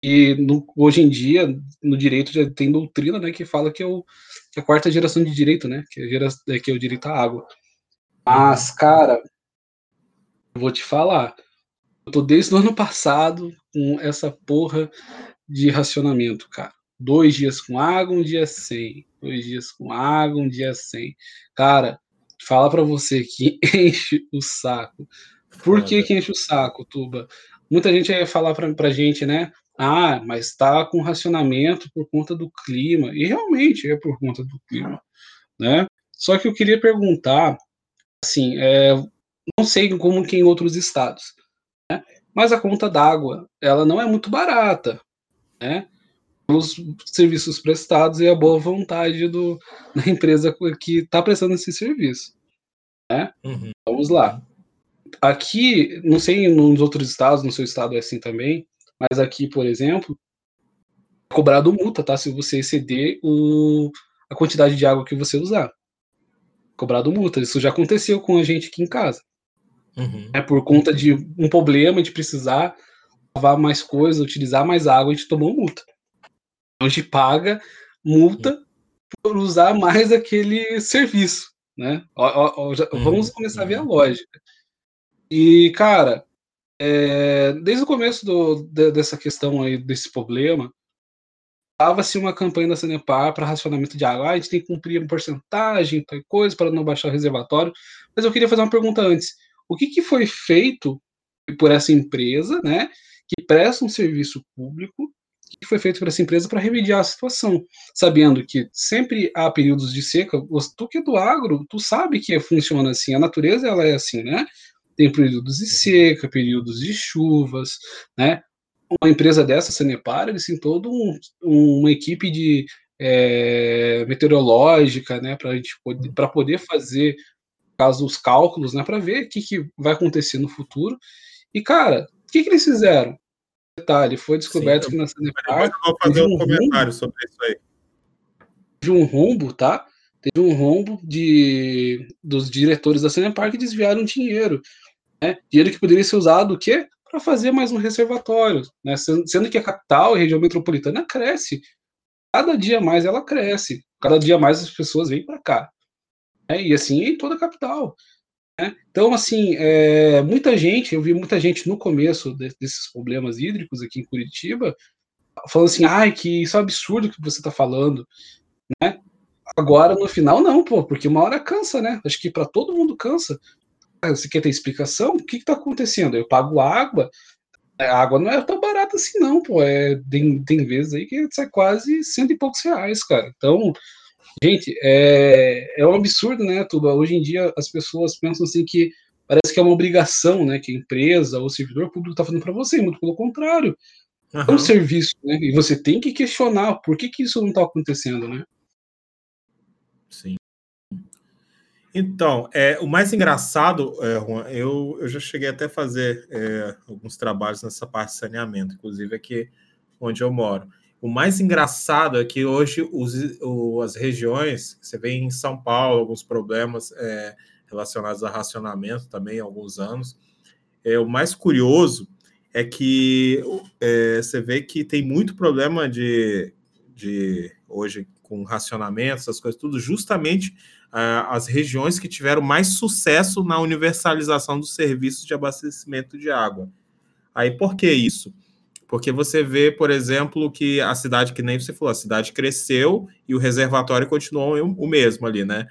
E no, hoje em dia, no direito, já tem doutrina né, que fala que é, o, que é a quarta geração de direito, né? Que é, gera, é, que é o direito à água. Mas, cara, eu vou te falar, eu tô desde o ano passado com essa porra de racionamento, cara. Dois dias com água, um dia sem. Dois dias com água, um dia sem. Cara, fala para você que enche o saco. Por que, que enche o saco, Tuba? Muita gente ia falar pra, pra gente, né? Ah, mas está com racionamento por conta do clima. E realmente é por conta do clima, né? Só que eu queria perguntar, assim, é, não sei como que em outros estados, né? mas a conta d'água, ela não é muito barata, né? Os serviços prestados e a boa vontade do, da empresa que está prestando esse serviço, né? Uhum. Vamos lá. Aqui, não sei nos outros estados, no seu estado é assim também, mas aqui, por exemplo, é cobrado multa, tá? Se você exceder o, a quantidade de água que você usar. Cobrado multa. Isso já aconteceu com a gente aqui em casa. Uhum. É por conta de um problema de precisar lavar mais coisa, utilizar mais água, a gente tomou multa. A gente paga multa por usar mais aquele serviço, né? Ó, ó, já, uhum. Vamos começar a ver a uhum. lógica. E, cara, é, desde o começo do, de, dessa questão aí, desse problema, dava-se uma campanha da Sanepar para racionamento de água. Ah, a gente tem que cumprir uma porcentagem, tal coisa, para não baixar o reservatório. Mas eu queria fazer uma pergunta antes. O que, que foi feito por essa empresa, né, que presta um serviço público, que foi feito por essa empresa para remediar a situação, sabendo que sempre há períodos de seca. Tu que é do agro, tu sabe que funciona assim, a natureza ela é assim, né? Tem períodos de seca, períodos de chuvas, né? uma empresa dessa, Sanepar, eles têm toda um, uma equipe de é, meteorológica, né, para poder, poder fazer caso os cálculos, né, para ver o que, que vai acontecer no futuro. E cara, o que, que eles fizeram? Detalhe, foi descoberto Sim, que na Sanepar eu vou fazer um, um comentário rombo, sobre isso aí. Teve um rombo, tá? Teve um rombo de dos diretores da Sanepar que desviaram dinheiro, né? Dinheiro que poderia ser usado o quê? para fazer mais um reservatório, né? sendo que a capital, a região metropolitana, cresce. Cada dia mais ela cresce, cada dia mais as pessoas vêm para cá. Né? E assim em toda a capital. Né? Então, assim, é, muita gente, eu vi muita gente no começo de, desses problemas hídricos aqui em Curitiba, falando assim, ai, que isso é um absurdo que você está falando, né? Agora, no final, não, pô, porque uma hora cansa, né? Acho que para todo mundo cansa. Ah, você quer ter explicação? O que está acontecendo? Eu pago água, a água não é tão barata assim, não, pô. É, tem, tem vezes aí que sai quase cento e poucos reais, cara. Então, gente, é, é um absurdo, né, tudo. Hoje em dia as pessoas pensam assim que parece que é uma obrigação, né, que a empresa ou o servidor público está fazendo para você, muito pelo contrário. Uhum. É um serviço, né, e você tem que questionar por que, que isso não está acontecendo, né? Sim. Então, é, o mais engraçado, é, Juan, eu, eu já cheguei até a fazer é, alguns trabalhos nessa parte de saneamento, inclusive aqui onde eu moro. O mais engraçado é que hoje os, o, as regiões, você vê em São Paulo alguns problemas é, relacionados a racionamento também há alguns anos. É, o mais curioso é que é, você vê que tem muito problema de, de hoje com racionamento, essas coisas, tudo justamente as regiões que tiveram mais sucesso na universalização dos serviços de abastecimento de água. Aí por que isso? Porque você vê, por exemplo, que a cidade, que nem você falou, a cidade cresceu e o reservatório continuou o mesmo ali, né?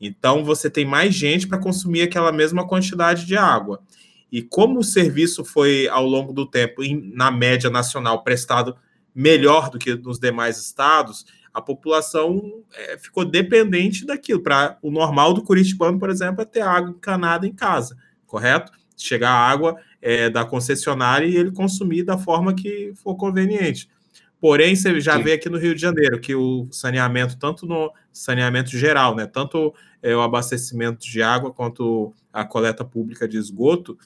Então você tem mais gente para consumir aquela mesma quantidade de água. E como o serviço foi, ao longo do tempo, em, na média nacional, prestado melhor do que nos demais estados, a população é, ficou dependente daquilo. Para o normal do curitibano, por exemplo, é ter água encanada em casa, correto? Chegar a água é, da concessionária e ele consumir da forma que for conveniente. Porém, você já Sim. vê aqui no Rio de Janeiro que o saneamento, tanto no saneamento geral, né, tanto é, o abastecimento de água quanto a coleta pública de esgoto,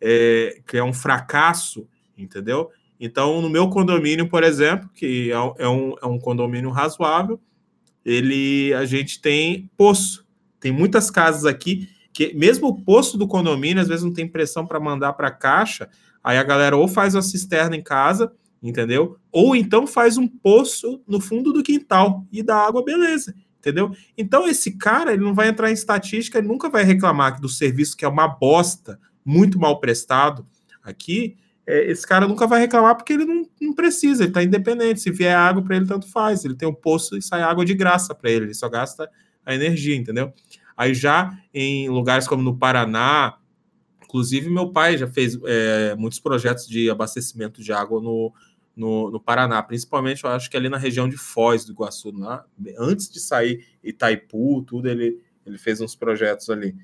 é, que é um fracasso, entendeu? Então, no meu condomínio, por exemplo, que é, é um, é um condomínio razoável, ele a gente tem poço. Tem muitas casas aqui que, mesmo o poço do condomínio, às vezes não tem pressão para mandar para a caixa, aí a galera ou faz uma cisterna em casa, entendeu? Ou então faz um poço no fundo do quintal e dá água, beleza, entendeu? Então esse cara, ele não vai entrar em estatística, ele nunca vai reclamar do serviço que é uma bosta, muito mal prestado aqui, é, esse cara nunca vai reclamar porque ele não, não precisa, ele está independente. Se vier água para ele, tanto faz. Ele tem um poço e sai água de graça para ele, ele só gasta a energia, entendeu? Aí já em lugares como no Paraná, inclusive meu pai já fez é, muitos projetos de abastecimento de água no, no, no, Paraná, principalmente eu acho que ali na região de Foz do Iguaçu, antes de sair Itaipu, tudo, ele, Ele fez uns projetos ali.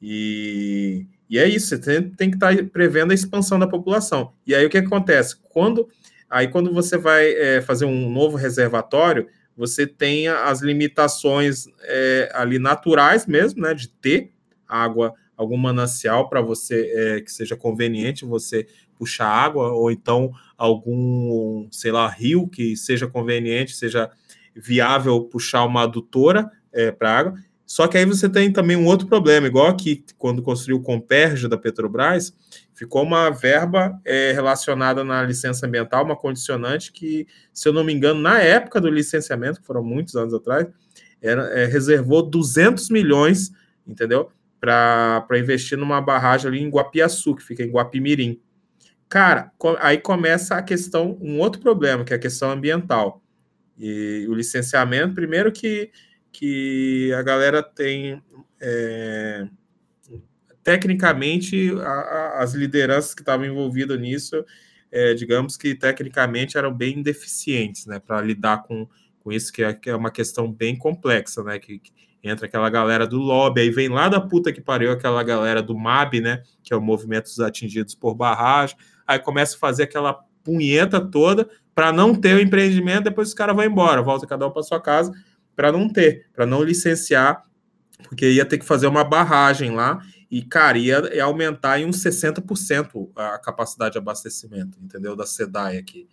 E, e é isso, você tem, tem que estar prevendo a expansão da população. E aí o que acontece? Quando aí quando você vai é, fazer um novo reservatório, você tem as limitações é, ali naturais mesmo, né? De ter água, algum manancial para você é, que seja conveniente você puxar água, ou então algum, sei lá, rio que seja conveniente, seja viável puxar uma adutora é, para água. Só que aí você tem também um outro problema, igual aqui, quando construiu o Comperja da Petrobras, ficou uma verba é, relacionada na licença ambiental, uma condicionante que, se eu não me engano, na época do licenciamento, que foram muitos anos atrás, era, é, reservou 200 milhões, entendeu? Para investir numa barragem ali em Guapiaçu, que fica em Guapimirim. Cara, aí começa a questão, um outro problema, que é a questão ambiental. E o licenciamento, primeiro que, que a galera tem. É, tecnicamente, a, a, as lideranças que estavam envolvidas nisso, é, digamos que tecnicamente eram bem deficientes, né, para lidar com, com isso, que é, que é uma questão bem complexa, né, que, que entra aquela galera do lobby, aí vem lá da puta que pariu aquela galera do MAB, né, que é o Movimento dos Atingidos por Barragem, aí começa a fazer aquela punheta toda para não ter o empreendimento, depois os caras vão embora, volta cada um para sua casa para não ter, para não licenciar, porque ia ter que fazer uma barragem lá e, cara, ia, aumentar em uns 60% a capacidade de abastecimento, entendeu? Da SEDAI aqui.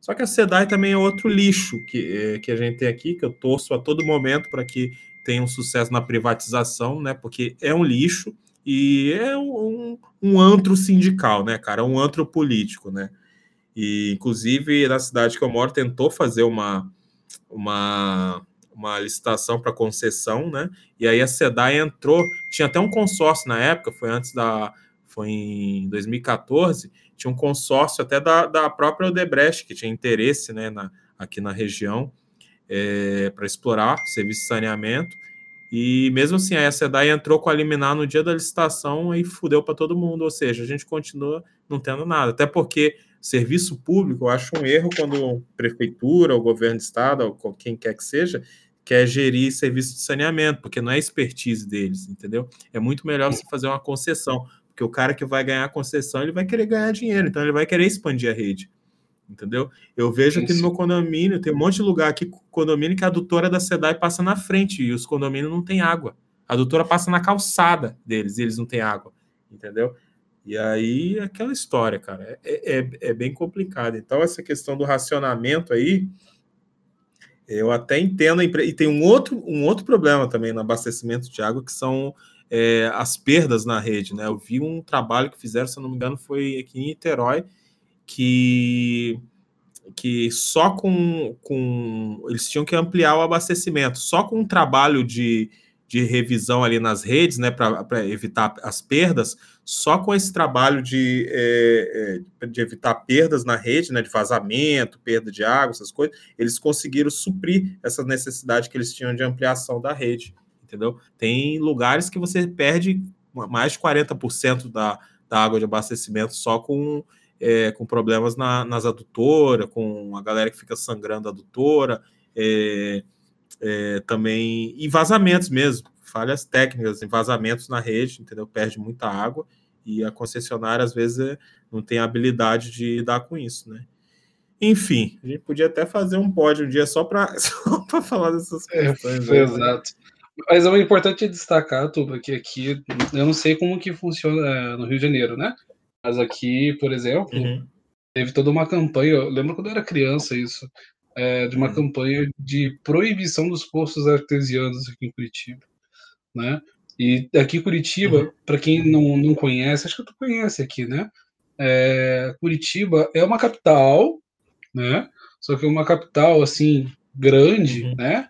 Só que a SEDAI também é outro lixo que, é, que a gente tem aqui, que eu torço a todo momento para que tenha um sucesso na privatização, né? Porque é um lixo, e é um, um antro sindical, né, cara? Um antro político, né? E, inclusive, na cidade que eu moro, tentou fazer uma, uma, uma licitação para concessão, né? E aí a SEDAI entrou, tinha até um consórcio na época, foi antes da. Foi em 2014, tinha um consórcio até da, da própria Odebrecht, que tinha interesse né, na, aqui na região é, para explorar serviço de saneamento. E mesmo assim, a SEDAI entrou com a liminar no dia da licitação e fudeu para todo mundo, ou seja, a gente continua não tendo nada. Até porque serviço público, eu acho um erro quando prefeitura, o governo de estado, ou quem quer que seja, quer gerir serviço de saneamento, porque não é expertise deles, entendeu? É muito melhor você fazer uma concessão, porque o cara que vai ganhar a concessão, ele vai querer ganhar dinheiro, então ele vai querer expandir a rede entendeu? Eu vejo aqui no meu condomínio, tem um monte de lugar aqui, condomínio, que a adutora da SEDAI passa na frente e os condomínios não tem água. A adutora passa na calçada deles e eles não têm água, entendeu? E aí, aquela história, cara, é, é, é bem complicado. Então, essa questão do racionamento aí, eu até entendo, e tem um outro, um outro problema também no abastecimento de água, que são é, as perdas na rede, né? Eu vi um trabalho que fizeram, se não me engano, foi aqui em Niterói, que que só com, com eles tinham que ampliar o abastecimento, só com um trabalho de, de revisão ali nas redes, né, para evitar as perdas, só com esse trabalho de, é, é, de evitar perdas na rede, né, de vazamento, perda de água, essas coisas, eles conseguiram suprir essa necessidade que eles tinham de ampliação da rede, entendeu? Tem lugares que você perde mais de 40% da, da água de abastecimento só com é, com problemas na, nas adutoras, com a galera que fica sangrando a adutora, é, é, também em vazamentos mesmo, falhas técnicas, em vazamentos na rede, entendeu? Perde muita água e a concessionária às vezes é, não tem habilidade de lidar com isso, né? Enfim, a gente podia até fazer um pódio um dia só para falar dessas é, questões. É, exato. Mas é importante destacar, Tuba, que aqui eu não sei como que funciona é, no Rio de Janeiro, né? Mas aqui, por exemplo, uhum. teve toda uma campanha, eu lembro quando eu era criança isso, é, de uma uhum. campanha de proibição dos postos artesianos aqui em Curitiba, né? E aqui Curitiba, uhum. para quem não, não conhece, acho que tu conhece aqui, né? É, Curitiba é uma capital, né? Só que é uma capital assim grande, uhum. né?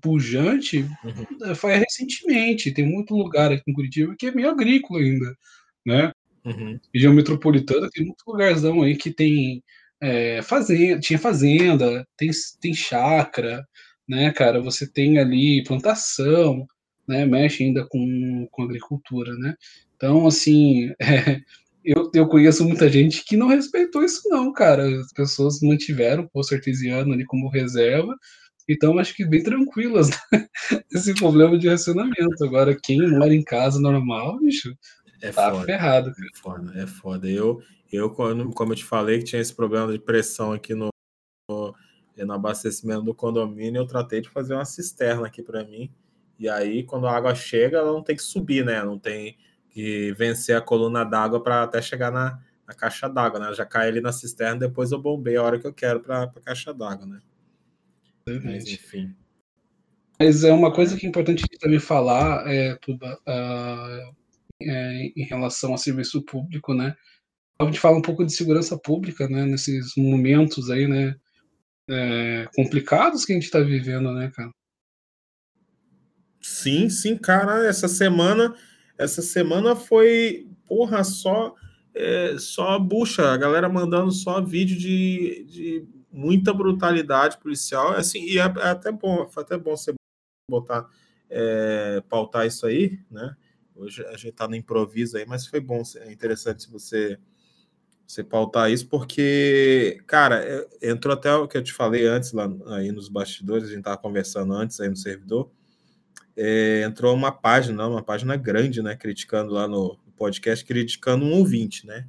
Pujante, uhum. foi recentemente. Tem muito lugar aqui em Curitiba que é meio agrícola ainda, né? Uhum. Região metropolitana tem muito lugarzão aí que tem é, fazenda, tinha fazenda, tem, tem chácara, né, cara? Você tem ali plantação, né? Mexe ainda com, com agricultura, né? Então, assim, é, eu, eu conheço muita gente que não respeitou isso, não, cara. As pessoas mantiveram o poço artesiano ali como reserva Então, acho que bem tranquilas né? esse problema de racionamento. Agora, quem mora em casa normal, bicho, é tá foda, ferrado. É foda, é foda. Eu, eu, como eu te falei, que tinha esse problema de pressão aqui no, no, no abastecimento do condomínio, eu tratei de fazer uma cisterna aqui para mim. E aí, quando a água chega, ela não tem que subir, né? Não tem que vencer a coluna d'água para até chegar na, na caixa d'água, né? Já cai ali na cisterna, depois eu bombei a hora que eu quero para a caixa d'água, né? Mas, enfim. Mas é uma coisa que é importante também falar, é, Tuba, uh, é, em relação ao serviço público, né? A gente fala um pouco de segurança pública, né? Nesses momentos aí, né? É, complicados que a gente está vivendo, né, cara? Sim, sim, cara. Essa semana, essa semana foi, porra, só é, só bucha, a galera mandando só vídeo de, de muita brutalidade policial, assim, e é, é até bom, foi até bom você botar, é, pautar isso aí, né? Hoje a gente tá no improviso aí, mas foi bom, é interessante você você pautar isso, porque, cara, é, entrou até o que eu te falei antes lá aí nos bastidores, a gente tava conversando antes aí no servidor, é, entrou uma página, uma página grande, né, criticando lá no podcast, criticando um ouvinte, né?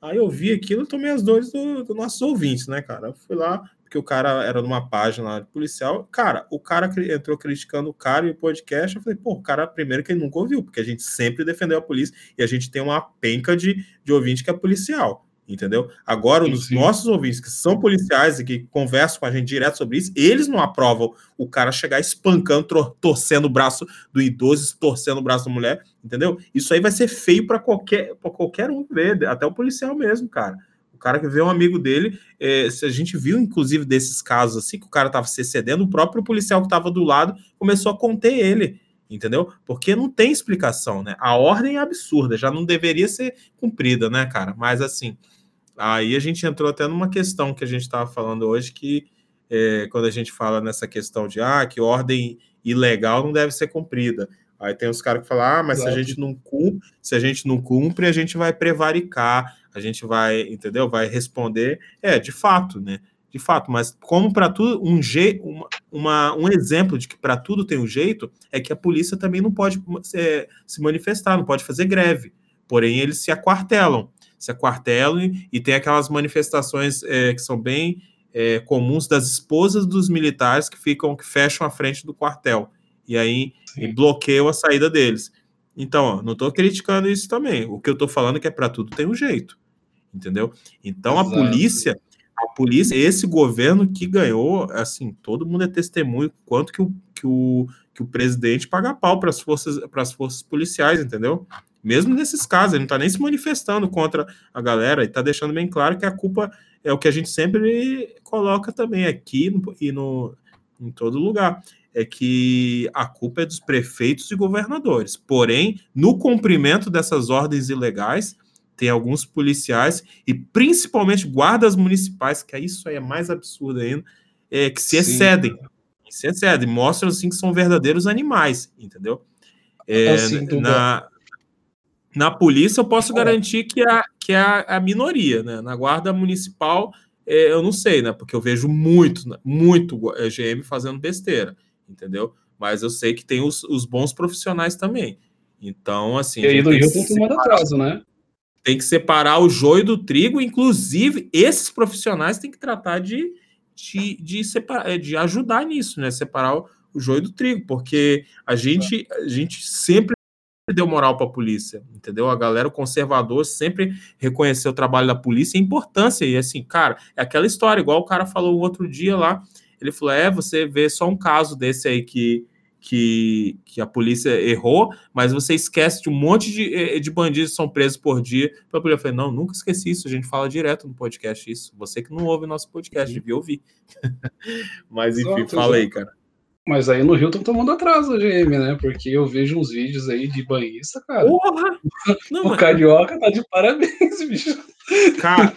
Aí eu vi aquilo tomei as dores dos do nossos ouvintes, né, cara? Eu fui lá, porque o cara era numa página policial. Cara, o cara entrou criticando o cara e o podcast. Eu falei, pô, o cara, primeiro que ele nunca ouviu, porque a gente sempre defendeu a polícia e a gente tem uma penca de, de ouvinte que é policial entendeu? Agora, os sim. nossos ouvintes que são policiais e que conversam com a gente direto sobre isso, eles não aprovam o cara chegar espancando, torcendo o braço do idoso, torcendo o braço da mulher, entendeu? Isso aí vai ser feio para qualquer, qualquer um ver, até o policial mesmo, cara. O cara que vê um amigo dele, é, se a gente viu, inclusive, desses casos assim, que o cara estava se excedendo, o próprio policial que estava do lado começou a conter ele entendeu? Porque não tem explicação, né? A ordem é absurda, já não deveria ser cumprida, né, cara? Mas assim, Aí a gente entrou até numa questão que a gente estava falando hoje, que é, quando a gente fala nessa questão de ah, que ordem ilegal não deve ser cumprida. Aí tem os caras que falam, ah, mas Exato. se a gente não cumpre, se a gente não cumpre, a gente vai prevaricar, a gente vai, entendeu? Vai responder. É, de fato, né? De fato, mas como para tudo, um, je, uma, uma, um exemplo de que para tudo tem um jeito, é que a polícia também não pode é, se manifestar, não pode fazer greve. Porém, eles se aquartelam se aquartelam e tem aquelas manifestações é, que são bem é, comuns das esposas dos militares que ficam, que fecham a frente do quartel e aí e bloqueiam a saída deles. Então, ó, não estou criticando isso também. O que eu estou falando é que é para tudo tem um jeito, entendeu? Então Exato. a polícia, a polícia, esse governo que ganhou, assim, todo mundo é testemunho quanto que o, que o, que o presidente paga pau para as forças, para as forças policiais, entendeu? Mesmo nesses casos, ele não está nem se manifestando contra a galera e está deixando bem claro que a culpa é o que a gente sempre coloca também aqui no, e no, em todo lugar. É que a culpa é dos prefeitos e governadores. Porém, no cumprimento dessas ordens ilegais, tem alguns policiais e principalmente guardas municipais, que isso aí é mais absurdo ainda, é, que se excedem. Se excedem, mostram assim que são verdadeiros animais, entendeu? É, assim, na, na polícia, eu posso garantir que é, que é a, minoria, né? Na guarda municipal, é, eu não sei, né? Porque eu vejo muito, né? muito é, GM fazendo besteira, entendeu? Mas eu sei que tem os, os bons profissionais também. Então, assim. E aí do Rio tem tomando atraso, né? Tem que separar o joio do trigo, inclusive, esses profissionais têm que tratar de, de, de, separar, de ajudar nisso, né? Separar o, o joio do trigo, porque a gente, a gente sempre deu moral para a polícia, entendeu? A galera o conservador sempre reconheceu o trabalho da polícia e a importância. E assim, cara, é aquela história, igual o cara falou outro dia lá. Ele falou: é, você vê só um caso desse aí que, que, que a polícia errou, mas você esquece de um monte de, eh, de bandidos que são presos por dia. Polícia falou: não, nunca esqueci isso, a gente fala direto no podcast isso. Você que não ouve nosso podcast, devia ouvir. mas enfim, fala aí, cara. Mas aí no Rio estão tomando atraso a GM, né? Porque eu vejo uns vídeos aí de banhista, cara. Porra! Não, o Carioca tá de parabéns, bicho. Cara,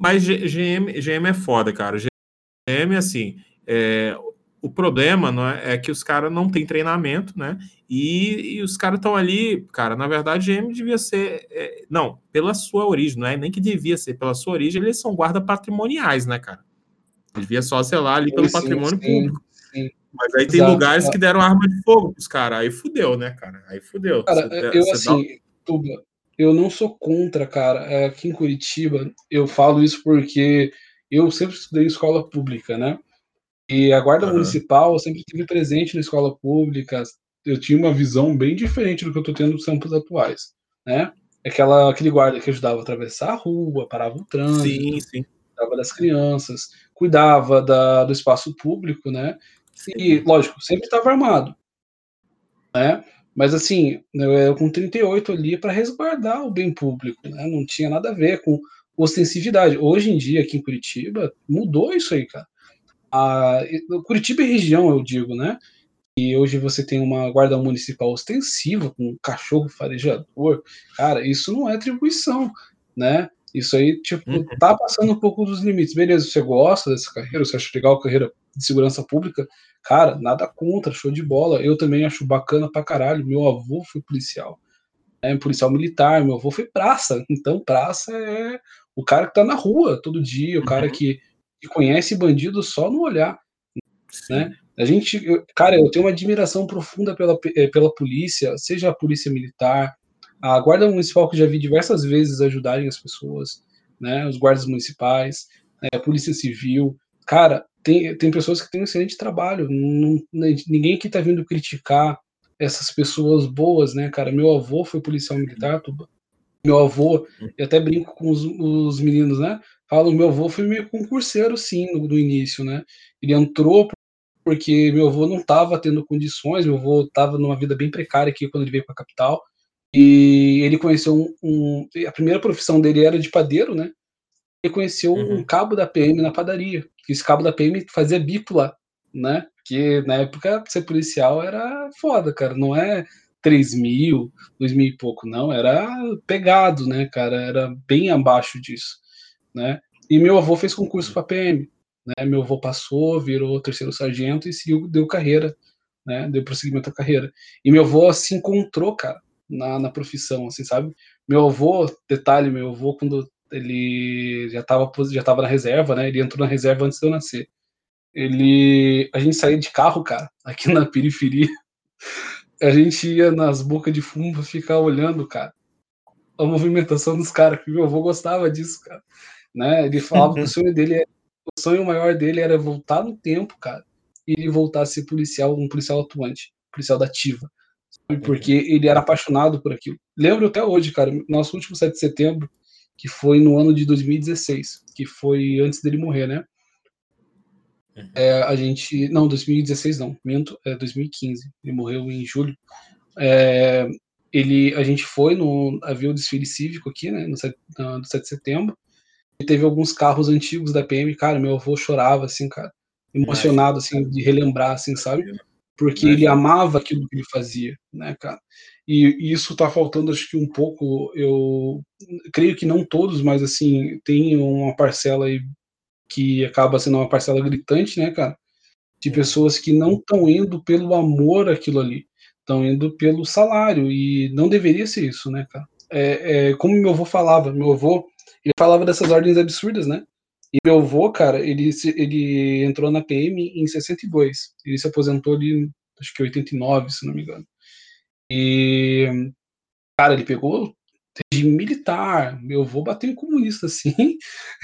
mas GM, GM é foda, cara. GM, assim, é, o problema não é, é que os caras não têm treinamento, né? E, e os caras estão ali, cara, na verdade, GM devia ser. É, não, pela sua origem, não é nem que devia ser, pela sua origem, eles são guarda patrimoniais, né, cara? Devia só zelar ali pelo sim, patrimônio sim, público. sim. Mas aí tem Exato. lugares que deram arma de fogo pros caras. Aí fudeu, né, cara? Aí fudeu. Cara, Você- eu você dá- assim, Tuba, eu não sou contra, cara. É, Aqui em Curitiba, eu falo isso porque eu sempre estudei escola pública, né? E a guarda Aham. municipal sempre esteve presente na escola pública. Eu tinha uma visão bem diferente do que eu tô tendo nos tempos atuais, né? Aquela, aquele guarda que ajudava a atravessar a rua, parava o trânsito, Sim, sim. cuidava das crianças, cuidava da- do espaço público, né? E, lógico, sempre estava armado, né? Mas, assim, eu com 38 ali para resguardar o bem público, né? Não tinha nada a ver com ostensividade. Hoje em dia, aqui em Curitiba, mudou isso aí, cara. A, Curitiba e região, eu digo, né? E hoje você tem uma guarda municipal ostensiva, com um cachorro farejador. Cara, isso não é atribuição, né? Isso aí, tipo, Uhum. tá passando um pouco dos limites. Beleza, você gosta dessa carreira, você acha legal a carreira de segurança pública? Cara, nada contra, show de bola. Eu também acho bacana pra caralho. Meu avô foi policial, é policial militar, meu avô foi praça. Então, praça é o cara que tá na rua todo dia, o cara Uhum. que, que conhece bandido só no olhar. Né? A gente, eu- cara, eu tenho uma admiração profunda pela, eh, pela polícia, seja a polícia militar, a guarda municipal que já vi diversas vezes ajudarem as pessoas, né? Os guardas municipais, a polícia civil, cara, tem, tem pessoas que têm um excelente trabalho. não- ninguém aqui tá vindo criticar essas pessoas boas, né, cara? Meu avô foi policial militar, Tuba. Meu avô, eu até brinco com os, os meninos, né? Falo, meu avô foi meio concurseiro, sim, no, no início, né? Ele entrou porque meu avô não estava tendo condições, meu avô estava numa vida bem precária aqui quando ele veio para a capital, e ele conheceu um, um- A primeira profissão dele era de padeiro, né? Ele conheceu Uhum. um cabo da PM na padaria. que Esse cabo da PM fazia bico lá, né? Porque na época ser policial era foda, cara. Não é 3 mil, 2 mil e pouco, não. Era pegado, né, cara? Era bem abaixo disso, né? E meu avô fez concurso para PM né? Meu avô passou, virou terceiro sargento e seguiu, deu carreira, né? Deu prosseguimento à carreira. E meu avô se encontrou, cara, na, na profissão, assim, sabe? Meu avô, detalhe, meu avô, quando ele já estava já tava na reserva, né? Ele entrou na reserva antes de eu nascer. Ele, a gente saía de carro, cara, aqui na periferia. A gente ia nas bocas de fumo ficar olhando, cara, a movimentação dos caras, que meu avô gostava disso, cara. Né? Ele falava que o sonho dele é o sonho maior dele era voltar no tempo, cara, e ele voltar a ser policial, um policial atuante, policial da ativa. Porque ele era apaixonado por aquilo. Lembro até hoje, cara, nosso último 7 de setembro, que foi no ano de 2016, que foi antes dele morrer, né? É, a gente. Não, 2016 não, minto, é 2015. Ele morreu em julho. É, ele, a gente foi no. Havia o desfile cívico aqui, né? No 7, no 7 de setembro e teve alguns carros antigos da PM, cara, meu avô chorava, assim, cara, emocionado, assim, de relembrar, assim, sabe? Porque ele amava aquilo que ele fazia, né, cara? E, e isso tá faltando, acho que um pouco, eu creio que não todos, mas, assim, tem uma parcela aí que acaba sendo uma parcela gritante, né, cara? De pessoas que não estão indo pelo amor àquilo ali, estão indo pelo salário, e não deveria ser isso, né, cara? É, é, como meu avô falava, meu avô, ele falava dessas ordens absurdas, né? E meu avô, cara, ele, ele entrou na PM em 62. Ele se aposentou ali, acho que 89, se não me engano. E, cara, ele pegou regime militar. Meu avô bateu em comunista, assim,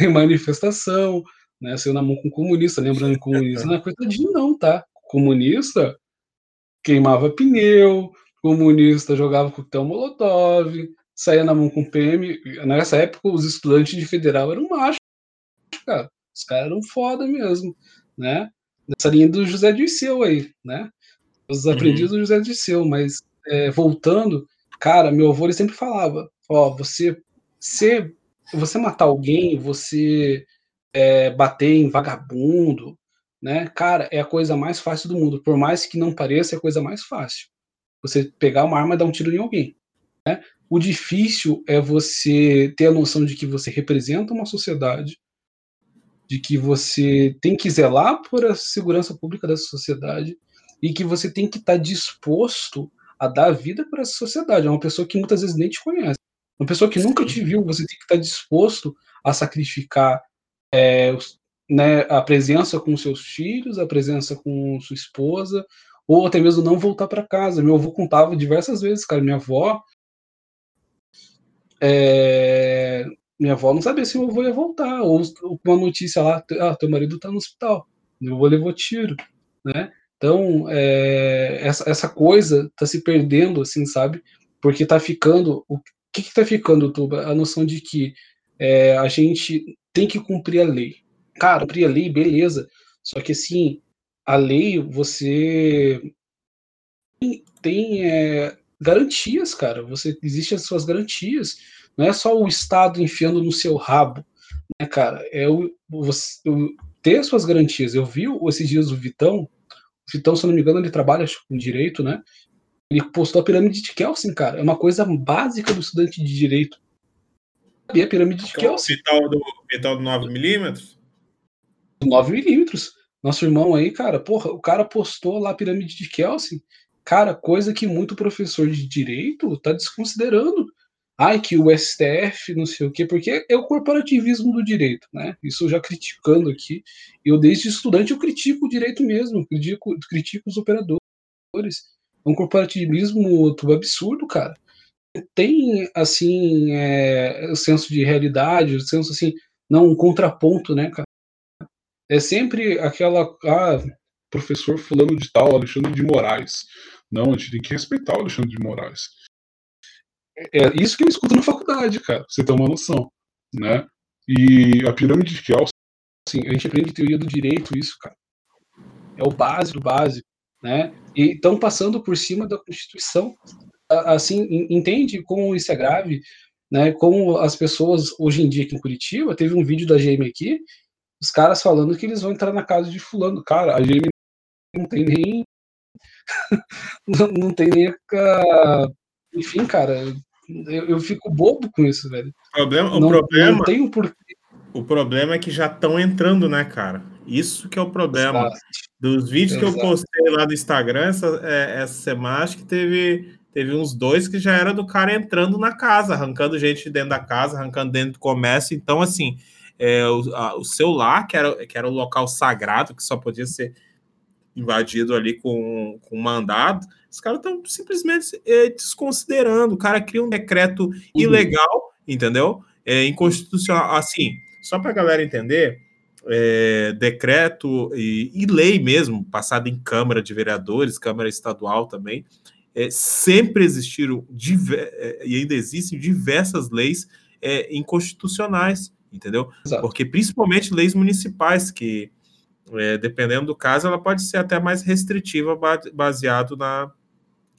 em manifestação, né? Saiu na mão com comunista. Lembrando comunista não é coitadinho, não, tá? Comunista queimava pneu, comunista jogava coquetel molotov, saía na mão com PM. Nessa época, os estudantes de federal eram machos, cara. Os caras eram foda mesmo, né? Nessa linha do José Dirceu aí, né? Os aprendizes uhum. do José Dirceu, mas é, voltando, cara, meu avô ele sempre falava, ó, você, você, você matar alguém, você é, bater em vagabundo, né? Cara, é a coisa mais fácil do mundo. Por mais que não pareça, é a coisa mais fácil. Você pegar uma arma e dar um tiro em alguém, né? O difícil é você ter a noção de que você representa uma sociedade, de que você tem que zelar por a segurança pública dessa sociedade e que você tem que estar tá disposto a dar a vida para essa sociedade. É uma pessoa que muitas vezes nem te conhece. Uma pessoa que nunca te viu, você tem que estar tá disposto a sacrificar é, né, a presença com seus filhos, a presença com sua esposa, ou até mesmo não voltar para casa. Meu avô contava diversas vezes, cara, minha avó. É, minha avó não sabia se meu avô ia voltar, ou uma notícia lá, ah, teu marido tá no hospital, meu avô levou tiro, né? Então, é, essa, essa coisa tá se perdendo, assim, sabe? Porque tá ficando. O que tá ficando, Tuba? A noção de que é, a gente tem que cumprir a lei. Cara, cumprir a lei, beleza. Só que, assim, a lei, você tem, tem é, garantias, cara. Você Existem as suas garantias. Não é só o Estado enfiando no seu rabo, né, cara? É o, você, o, ter suas garantias. Eu vi esses dias o Vitão, então, se eu não me engano, ele trabalha com direito, né? Ele postou a pirâmide de Kelsen, cara. É uma coisa básica do estudante de direito. E a pirâmide de Kelsen. Vital do, vital do 9mm? 9mm. Nosso irmão aí, cara, porra, o cara postou lá a pirâmide de Kelsen. Cara, coisa que muito professor de direito tá desconsiderando ai, que o STF, não sei o quê, porque é o corporativismo do direito, né? Isso já criticando aqui. Eu, desde estudante, eu critico o direito mesmo, critico, critico os operadores. É um corporativismo absurdo, cara. Tem, assim, é, o senso de realidade, o senso, assim, não, um contraponto, né, cara? É sempre aquela, ah, professor fulano de tal, Alexandre de Moraes. Não, a gente tem que respeitar o Alexandre de Moraes é isso que eu escuto na faculdade, cara, você ter uma noção, né? E a pirâmide de Kelsen, assim, a gente aprende teoria do direito, isso, cara. É o básico, básico, né? E estão passando por cima da Constituição, assim, entende como isso é grave, né? Como as pessoas, hoje em dia aqui em Curitiba, teve um vídeo da GM aqui, os caras falando que eles vão entrar na casa de fulano. Cara, a GM não tem nem... não tem nem... Enfim, cara, eu, eu fico bobo com isso, velho. O problema, o, não, problema, não tem um porquê. o problema é que já estão entrando, né, cara? Isso que é o problema. Exato. Dos vídeos Exato. que eu postei lá do Instagram essa, é, essa semana, acho que teve, teve uns dois que já era do cara entrando na casa, arrancando gente dentro da casa, arrancando dentro do comércio. Então, assim, é, o, a, o seu lar, que era, que era o local sagrado, que só podia ser invadido ali com, com mandado, os caras estão simplesmente é, desconsiderando. O cara cria um decreto uhum. ilegal, entendeu? É, inconstitucional. Assim, só para a galera entender, é, decreto e, e, lei mesmo, passada em Câmara de Vereadores, Câmara Estadual também, é, sempre existiram é, e ainda existem diversas leis é, inconstitucionais, entendeu? Exato. Porque principalmente leis municipais que é, dependendo do caso, ela pode ser até mais restritiva baseado na,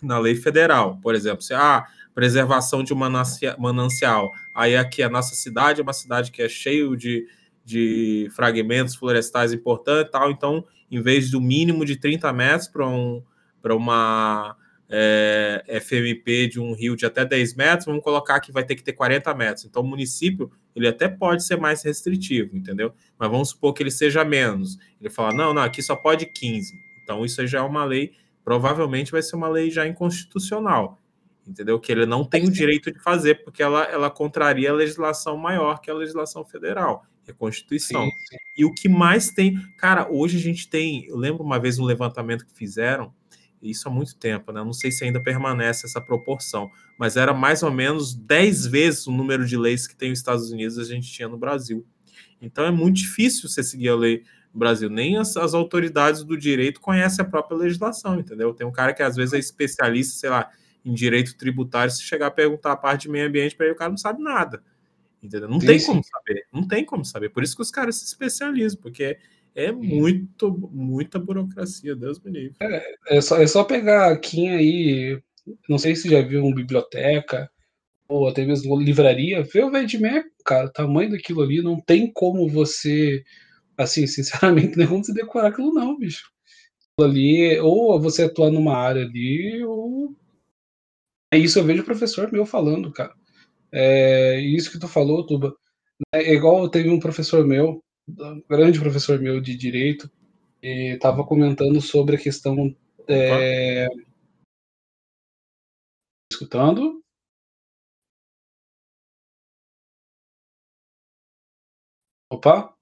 na lei federal. Por exemplo, se a ah, preservação de uma manancial, aí aqui a nossa cidade é uma cidade que é cheio de, de fragmentos florestais importantes tal, então, em vez do mínimo de 30 metros para um, uma é, FMP de um rio de até 10 metros, vamos colocar que vai ter que ter 40 metros. Então, o município ele até pode ser mais restritivo, entendeu? Mas vamos supor que ele seja menos. Ele fala, não, não, aqui só pode 15. Então, isso já é uma lei, provavelmente vai ser uma lei já inconstitucional, entendeu? Que ele não tem o direito de fazer, porque ela, ela contraria a legislação maior, que é a legislação federal, que é a Constituição. Sim, sim. E o que mais tem, cara, hoje a gente tem, eu lembro uma vez um levantamento que fizeram, isso há muito tempo, né? Não sei se ainda permanece essa proporção, mas era mais ou menos 10 vezes o número de leis que tem os Estados Unidos a gente tinha no Brasil. Então é muito difícil você seguir a lei no Brasil. Nem as, as autoridades do direito conhecem a própria legislação, entendeu? Tem um cara que às vezes é especialista, sei lá, em direito tributário, se chegar a perguntar a parte de meio ambiente para ele, o cara não sabe nada. Entendeu? Não sim, tem sim. como saber. Não tem como saber. Por isso que os caras se especializam, porque é muito, muita burocracia, Deus me livre. É, é, só, é só pegar aqui aí, não sei se já viu uma biblioteca, ou até mesmo livraria, vê o Vedmeco, cara, o tamanho daquilo ali, não tem como você, assim, sinceramente, nem como você decorar aquilo não, bicho. Aquilo ali, ou você atuar numa área ali, ou... É isso eu vejo o professor meu falando, cara. É isso que tu falou, Tuba. É igual teve um professor meu, um grande professor meu de direito, e estava comentando sobre a questão. É... Escutando? Opa!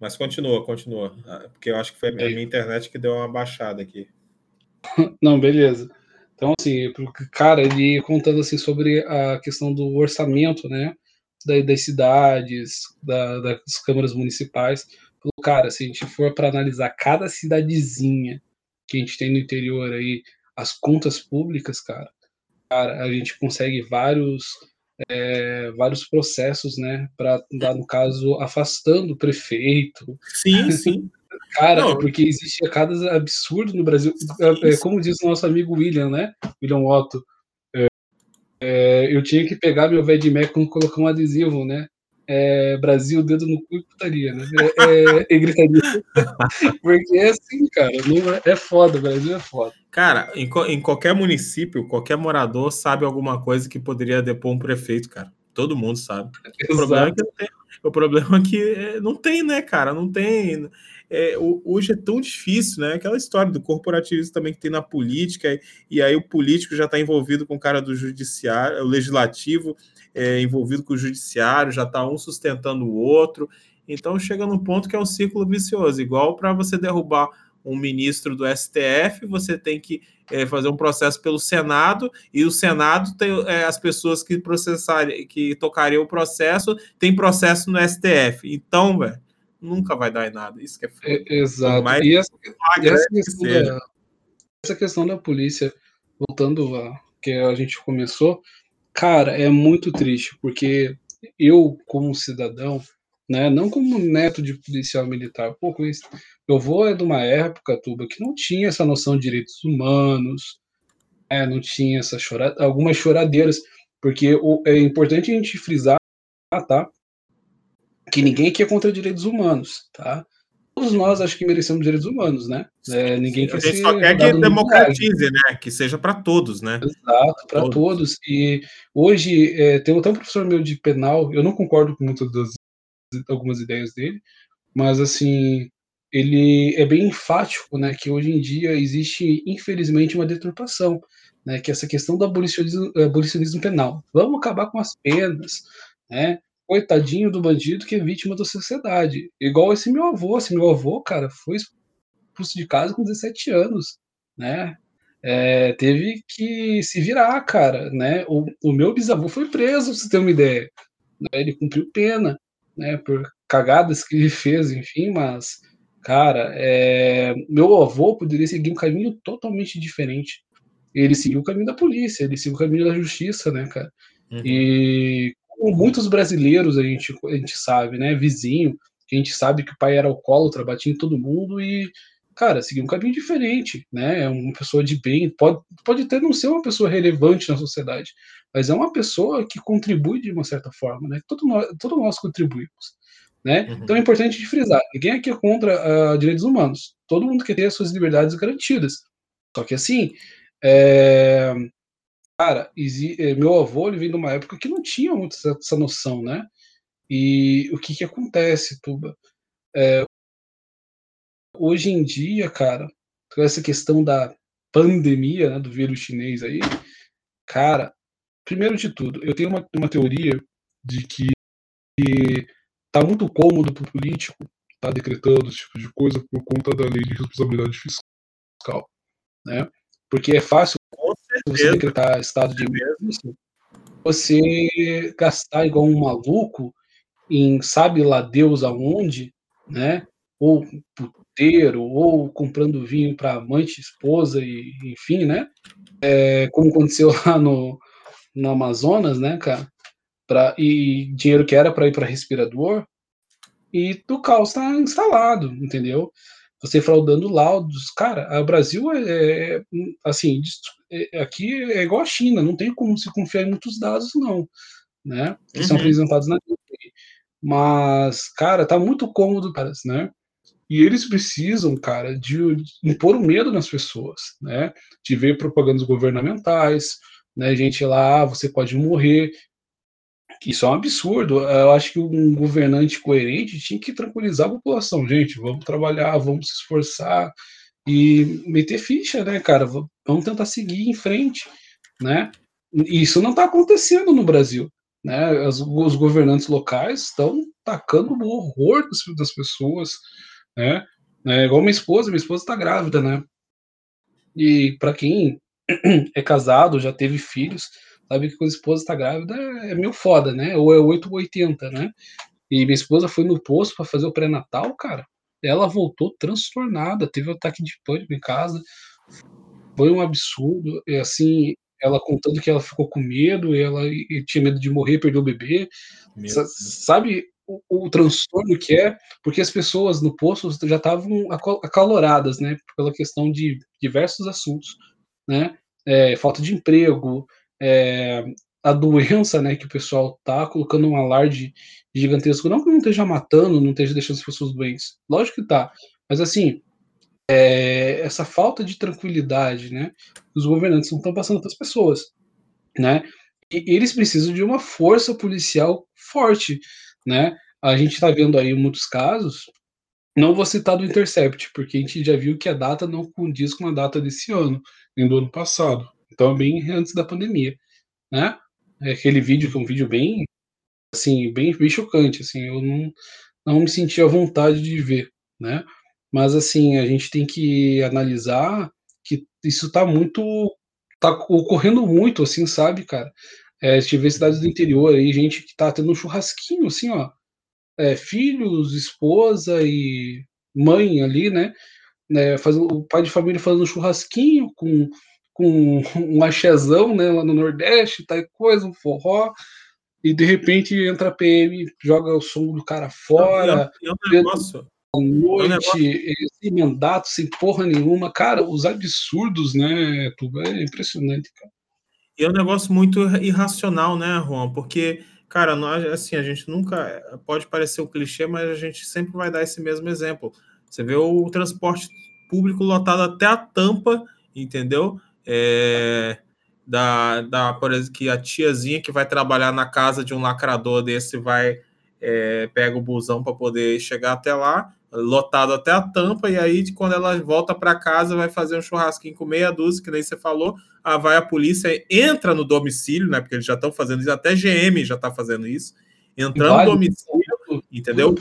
Mas continua, continua. Ah, porque eu acho que foi a minha internet que deu uma baixada aqui. Não, beleza. Então, assim, cara, ele contando assim sobre a questão do orçamento, né? Das cidades, das câmaras municipais. Cara, se a gente for para analisar cada cidadezinha que a gente tem no interior aí, as contas públicas, cara, cara a gente consegue vários é, vários processos, né, para dar no caso afastando o prefeito. Sim, sim. Cara, Não. porque existe cada absurdo no Brasil. É, é, como diz o nosso amigo William, né? William Otto. É, é, eu tinha que pegar meu Mac e colocar um adesivo, né? É, Brasil, dedo no cu e putaria, né? É, é, gritaria. Porque é assim, cara. É, é foda, o Brasil é foda. Cara, em, em qualquer município, qualquer morador sabe alguma coisa que poderia depor um prefeito, cara. Todo mundo sabe. O problema, é que não tem, o problema é que não tem, né, cara? Não tem é, hoje é tão difícil, né? Aquela história do corporativismo também que tem na política, e aí o político já está envolvido com o cara do judiciário, o legislativo é, envolvido com o judiciário, já está um sustentando o outro. Então chega num ponto que é um círculo vicioso, igual para você derrubar um ministro do STF, você tem que é, fazer um processo pelo Senado, e o Senado tem é, as pessoas que processarem, que tocariam o processo, tem processo no STF. Então, velho, nunca vai dar em nada. Isso que é foda. É, exato. E essa, e essa, questão da, essa questão da polícia, voltando a que a gente começou, cara, é muito triste, porque eu, como cidadão, né, não como neto de policial militar, pouco isso, eu vou é de uma época, Tuba, que não tinha essa noção de direitos humanos, é, não tinha essa chora, algumas choradeiras, porque o, é importante a gente frisar, tá? que ninguém aqui é contra direitos humanos, tá? Todos nós acho que merecemos direitos humanos, né? É, ninguém quer ser só quer que democratize, né? Que seja para todos, né? Exato, para todos. todos. E hoje é, tem até um professor meu de penal, eu não concordo com muitas das algumas ideias dele, mas assim ele é bem enfático, né? Que hoje em dia existe infelizmente uma deturpação, né? Que é essa questão do abolicionismo, abolicionismo penal. Vamos acabar com as penas, né? Coitadinho do bandido que é vítima da sociedade. Igual esse meu avô. Esse meu avô, cara, foi expulso de casa com 17 anos, né? É, teve que se virar, cara, né? O, o meu bisavô foi preso, pra você ter uma ideia. Né? Ele cumpriu pena, né? Por cagadas que ele fez, enfim, mas, cara, é, meu avô poderia seguir um caminho totalmente diferente. Ele seguiu o caminho da polícia, ele seguiu o caminho da justiça, né, cara? Uhum. E muitos brasileiros a gente, a gente sabe, né? Vizinho, a gente sabe que o pai era alcoólatra, batia em todo mundo e, cara, seguia um caminho diferente, né? É uma pessoa de bem, pode, pode até não ser uma pessoa relevante na sociedade, mas é uma pessoa que contribui de uma certa forma, né? Todo nós, todo nós contribuímos. Né? Uhum. Então é importante de frisar: ninguém aqui é contra uh, direitos humanos. Todo mundo quer ter as suas liberdades garantidas. Só que assim, é, Cara, eh, meu avô ele vem de uma época que não tinha muito essa, noção, né? E o que que acontece, Tuba? É, hoje em dia, cara, com essa questão da pandemia, né, do vírus chinês aí, cara, primeiro de tudo, eu tenho uma, uma teoria de que tá muito cômodo pro político tá decretando esse tipo de coisa por conta da lei de responsabilidade fiscal, né? Porque é fácil você decretar estado de emergência, você gastar igual um maluco em sabe lá Deus aonde, né? Ou puteiro, ou comprando vinho para amante, esposa, e enfim, né? É, como aconteceu lá no, no Amazonas, né, cara? Pra, e dinheiro que era para ir para respirador, e o caos está instalado, entendeu? Você fraudando laudos, cara, o Brasil é, é assim, é, aqui é igual a China, não tem como se confiar em muitos dados, não, né? Que uhum. são apresentados na Mas, cara, tá muito cômodo, caras, né? E eles precisam, cara, de, de impor o medo nas pessoas, né? De ver propagandas governamentais, né? Gente lá, ah, você pode morrer. Isso é um absurdo. Eu acho que um governante coerente tinha que tranquilizar a população. Gente, vamos trabalhar, vamos se esforçar, e meter ficha, né, cara? Vamos tentar seguir em frente, né? Isso não está acontecendo no Brasil, né? As, os governantes locais estão tacando o horror das, das pessoas, né? É, igual minha esposa, minha esposa está grávida, né? E para quem é casado, já teve filhos, sabe que quando a esposa está grávida é meio foda, né? Ou é 880, né? E minha esposa foi no posto para fazer o pré-natal, cara. Ela voltou transtornada, teve um ataque de pânico em casa. Foi um absurdo. E assim, ela contando que ela ficou com medo, e ela e tinha medo de morrer, perder o bebê. Sabe o, o, transtorno que é? Porque as pessoas no posto já estavam acaloradas, né? Pela questão de diversos assuntos, né? É, falta de emprego, é, a doença, né, que o pessoal tá colocando um alarde gigantesco, não que não esteja matando, não esteja deixando as pessoas doentes, lógico que tá, mas assim, é, essa falta de tranquilidade, né, os governantes não estão passando para as pessoas, né, e eles precisam de uma força policial forte, né, a gente está vendo aí muitos casos, não vou citar do Intercept, porque a gente já viu que a data não condiz com a data desse ano, nem do ano passado, então é bem antes da pandemia, né, é aquele vídeo que é um vídeo bem, assim, bem, bem chocante, assim, eu não, não me senti à vontade de ver, né, mas assim, a gente tem que analisar que isso está muito, tá ocorrendo muito, assim, sabe, cara? É, vê cidades do interior aí, gente que tá tendo um churrasquinho, assim, ó, é, filhos, esposa e mãe ali, né? né fazendo, o pai de família fazendo um churrasquinho com, com um axezão, né? Lá no Nordeste, tal coisa, um forró e de repente entra a PM, joga o som do cara fora. É, é um negócio, noite, sem mandato, sem porra nenhuma. Cara, os absurdos, né, tudo é impressionante, cara. E é um negócio muito irracional, né, Juan? Porque, cara, nós, assim, a gente nunca. Pode parecer um clichê, mas a gente sempre vai dar esse mesmo exemplo. Você vê o transporte público lotado até a tampa, entendeu? É, da, da, por exemplo, que a tiazinha que vai trabalhar na casa de um lacrador desse vai é, pega o busão para poder chegar até lá, lotado até a tampa, e aí quando ela volta para casa vai fazer um churrasquinho com meia dúzia, que nem você falou, ah, vai a polícia, entra no domicílio, né? Porque eles já estão fazendo isso, até GM já está fazendo isso, entrando no domicílio, entendeu?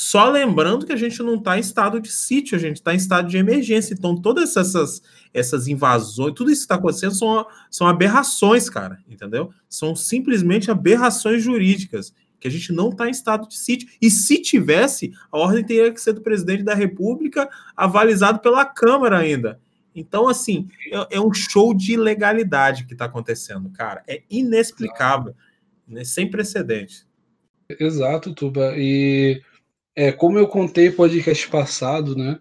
Só lembrando que a gente não está em estado de sítio, a gente está em estado de emergência. Então, todas essas, essas invasões, tudo isso que está acontecendo são, são aberrações, cara, entendeu? São simplesmente aberrações jurídicas que a gente não está em estado de sítio. E se tivesse, a ordem teria que ser do presidente da República, avalizado pela Câmara ainda. Então, assim, é, é um show de ilegalidade que está acontecendo, cara. É inexplicável, né? sem precedentes. Exato, Tuba. E é, como eu contei podcast passado, né?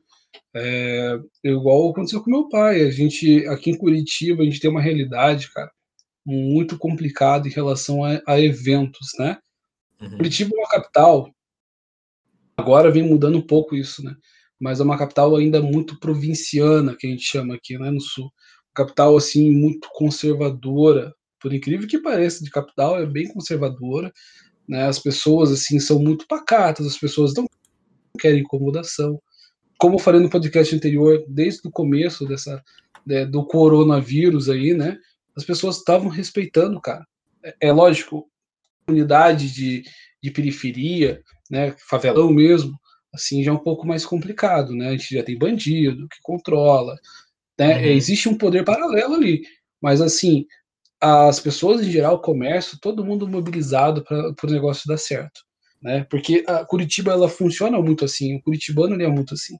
É, igual aconteceu com meu pai. A gente, aqui em Curitiba, a gente tem uma realidade, cara, muito complicada em relação a, a eventos, né? Uhum. Curitiba é uma capital, agora vem mudando um pouco isso, né? Mas é uma capital ainda muito provinciana, que a gente chama aqui, né, no sul. Capital, assim, muito conservadora. Por incrível que pareça, de capital é bem conservadora. Né? As pessoas, assim, são muito pacatas, as pessoas não querem incomodação. Como eu falei no podcast anterior, desde o começo dessa, né, do coronavírus aí, né? As pessoas estavam respeitando, cara. É, é lógico, unidade de, de periferia, né, favelão mesmo, assim, já é um pouco mais complicado, né? A gente já tem bandido que controla, né? Uhum. Existe um poder paralelo ali, mas assim, as pessoas em geral, o comércio, todo mundo mobilizado para o negócio dar certo, né? Porque a Curitiba ela funciona muito assim, o curitibano ele é muito assim.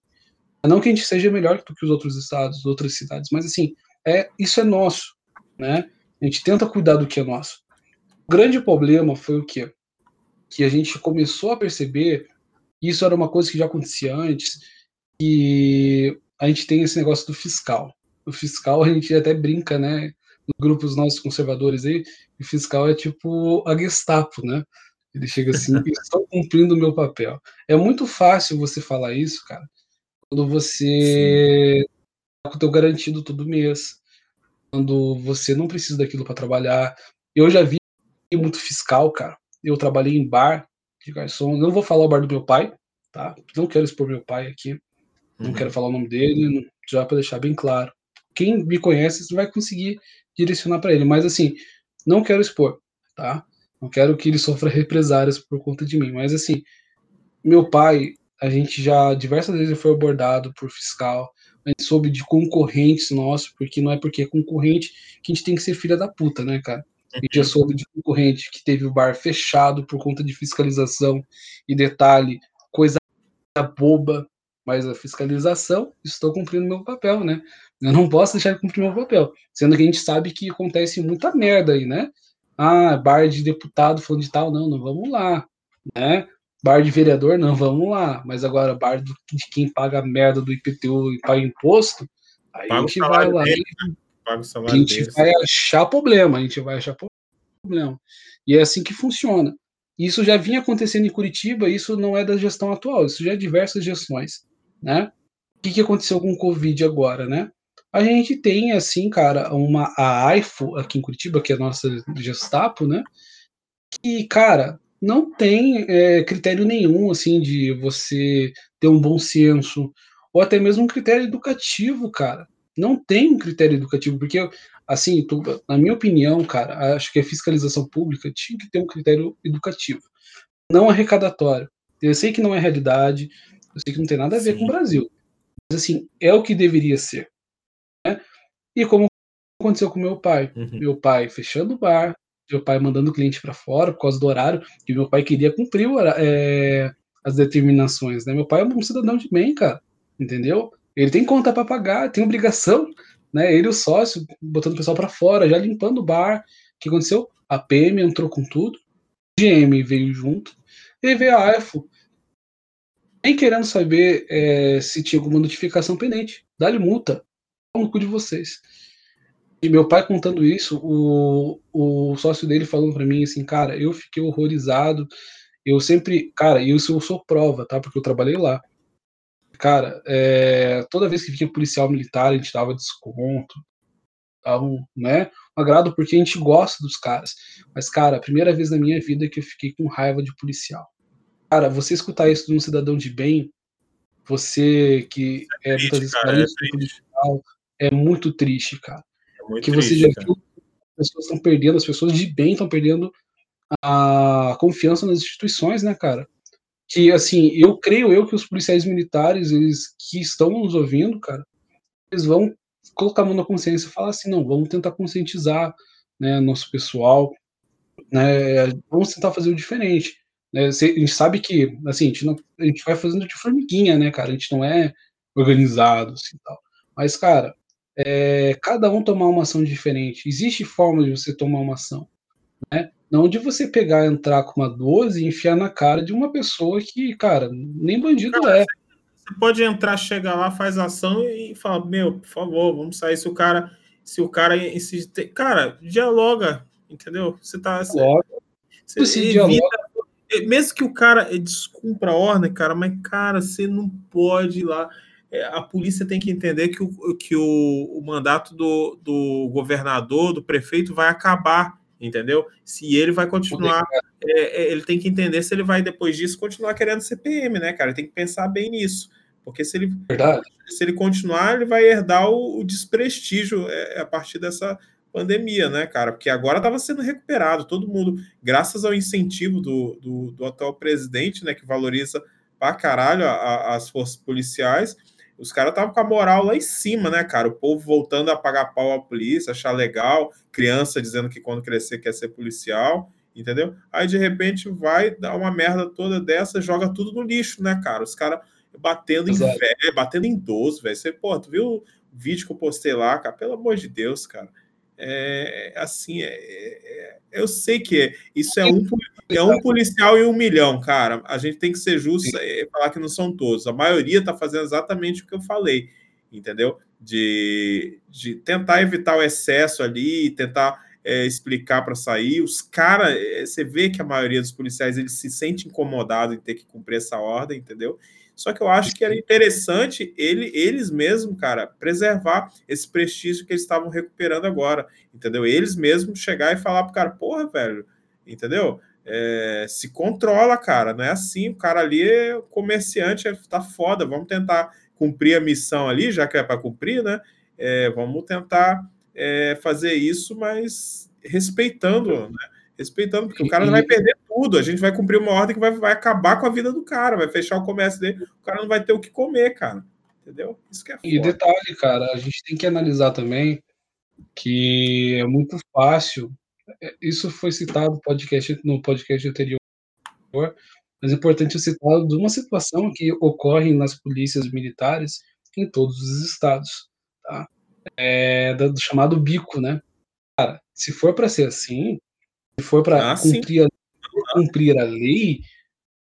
Não que a gente seja melhor do que os outros estados, outras cidades, mas assim, é isso é nosso, né? A gente tenta cuidar do que é nosso. O grande problema foi o quê? Que a gente começou a perceber, isso era uma coisa que já acontecia antes, e a gente tem esse negócio do fiscal. O fiscal a gente até brinca, né? Grupos nossos conservadores aí, o fiscal é tipo a Gestapo, né? Ele chega assim, estou cumprindo o meu papel. É muito fácil você falar isso, cara, quando você tá com o teu garantido todo mês, quando você não precisa daquilo para trabalhar. Eu já vi muito fiscal, cara. Eu trabalhei em bar de garçom. Não vou falar o bar do meu pai, tá? Não quero expor meu pai aqui. Não uhum. quero falar o nome dele, já para deixar bem claro. Quem me conhece vai conseguir direcionar para ele. Mas assim, não quero expor, tá? Não quero que ele sofra represárias por conta de mim. Mas assim, meu pai, a gente já diversas vezes foi abordado por fiscal. A gente soube de concorrentes nossos, porque não é porque é concorrente que a gente tem que ser filha da puta, né, cara? A gente já uhum. soube de concorrente que teve o bar fechado por conta de fiscalização. E detalhe, coisa boba, mas a fiscalização, estou cumprindo meu papel, né? Eu não posso deixar de cumprir meu papel. Sendo que a gente sabe que acontece muita merda aí, né? Ah, bar de deputado falando de tal, não, não vamos lá, né? Bar de vereador, não, vamos lá. Mas agora, bar de quem paga merda do IPTU e paga imposto, aí Pago a gente vai lá. Dele, né? a gente deles. vai achar problema, a gente vai achar problema. E é assim que funciona. Isso já vinha acontecendo em Curitiba, isso não é da gestão atual, isso já é diversas gestões, né? O que, que aconteceu com o Covid agora, né? A gente tem, assim, cara, uma a AIFO aqui em Curitiba, que é a nossa Gestapo, né? Que, cara, não tem é, critério nenhum, assim, de você ter um bom senso, ou até mesmo um critério educativo, cara. Não tem um critério educativo, porque, assim, tu, na minha opinião, cara, acho que a fiscalização pública tinha que ter um critério educativo, não arrecadatório. Eu sei que não é realidade, eu sei que não tem nada a ver Sim. com o Brasil, mas, assim, é o que deveria ser. E como aconteceu com meu pai. Uhum. Meu pai fechando o bar, meu pai mandando o cliente para fora por causa do horário, que meu pai queria cumprir o, é, as determinações. Né? Meu pai é um cidadão de bem, cara, entendeu? Ele tem conta para pagar, tem obrigação, né? Ele o sócio botando o pessoal para fora, já limpando o bar. O que aconteceu? A PM entrou com tudo, GM veio junto, e veio a AFO, nem querendo saber é, se tinha alguma notificação pendente. Dá-lhe multa no cu de vocês. E meu pai contando isso, o, o sócio dele falando para mim assim, cara, eu fiquei horrorizado. Eu sempre, cara, isso eu sou prova, tá? Porque eu trabalhei lá. Cara, é, toda vez que vinha policial militar, a gente dava desconto, dava um, né, um agrado porque a gente gosta dos caras. Mas, cara, a primeira vez na minha vida que eu fiquei com raiva de policial. Cara, você escutar isso de um cidadão de bem, você que é, é muitas vezes cara, é policial, é muito triste, cara. É muito que triste, você já viu as pessoas estão perdendo, as pessoas de bem estão perdendo a confiança nas instituições, né, cara? Que assim, eu creio eu que os policiais militares, eles que estão nos ouvindo, cara, eles vão colocar a mão na consciência e falar assim, não, vamos tentar conscientizar, né, nosso pessoal, né, vamos tentar fazer o diferente. Né, a gente sabe que, assim, a gente, não, a gente vai fazendo de formiguinha, né, cara, a gente não é organizado, assim, tal. Mas, cara, é, cada um tomar uma ação diferente. Existe forma de você tomar uma ação, né? Não de você pegar, entrar com uma 12 e enfiar na cara de uma pessoa que, cara, nem bandido cara, é. Você pode entrar, chegar lá, faz ação e fala, meu, por favor, vamos sair. Se o cara, se o cara insiste, cara, dialoga, entendeu? Você tá. Você, você, você evita, mesmo que o cara descumpra a ordem, cara, mas, cara, você não pode ir lá é, a polícia tem que entender que o, que o, o mandato do, do governador, do prefeito, vai acabar, entendeu? Se ele vai continuar, é, é, ele tem que entender se ele vai, depois disso, continuar querendo CPM, né, cara? Ele tem que pensar bem nisso. Porque se ele, Verdade. se ele continuar, ele vai herdar o, o desprestígio é, a partir dessa pandemia, né, cara? Porque agora estava sendo recuperado, todo mundo, graças ao incentivo do, do, do atual presidente, né, que valoriza pra caralho a, a, as forças policiais, os caras estavam com a moral lá em cima, né, cara? O povo voltando a pagar pau à polícia, achar legal, criança dizendo que quando crescer quer ser policial, entendeu? Aí de repente vai dar uma merda toda dessa, joga tudo no lixo, né, cara? Os caras batendo Exato. em velho, batendo em idoso, velho. Você, pô, tu viu o vídeo que eu postei lá, cara? Pelo amor de Deus, cara. É, assim, é, é, eu sei que é, isso é um, é um policial e um milhão, cara. A gente tem que ser justo e falar que não são todos. A maioria está fazendo exatamente o que eu falei, entendeu? De, de tentar evitar o excesso ali, tentar é, explicar para sair. Os caras, é, você vê que a maioria dos policiais eles se sente incomodado em ter que cumprir essa ordem, entendeu? Só que eu acho que era interessante ele, eles mesmos, cara, preservar esse prestígio que eles estavam recuperando agora, entendeu? Eles mesmos chegar e falar pro cara, porra, velho, entendeu? É, se controla, cara, não é assim, o cara ali é comerciante, tá foda, vamos tentar cumprir a missão ali, já que é para cumprir, né? É, vamos tentar é, fazer isso, mas respeitando, né? Respeitando, porque o cara não vai perder tudo. A gente vai cumprir uma ordem que vai, vai acabar com a vida do cara, vai fechar o comércio dele, o cara não vai ter o que comer, cara. Entendeu? Isso que é foda. E detalhe, cara, a gente tem que analisar também que é muito fácil. É, isso foi citado no podcast, no podcast anterior, mas é importante citar de uma situação que ocorre nas polícias militares em todos os estados, tá? É, do chamado bico, né? Cara, se for para ser assim, se for para ah, cumprir, a, cumprir a lei,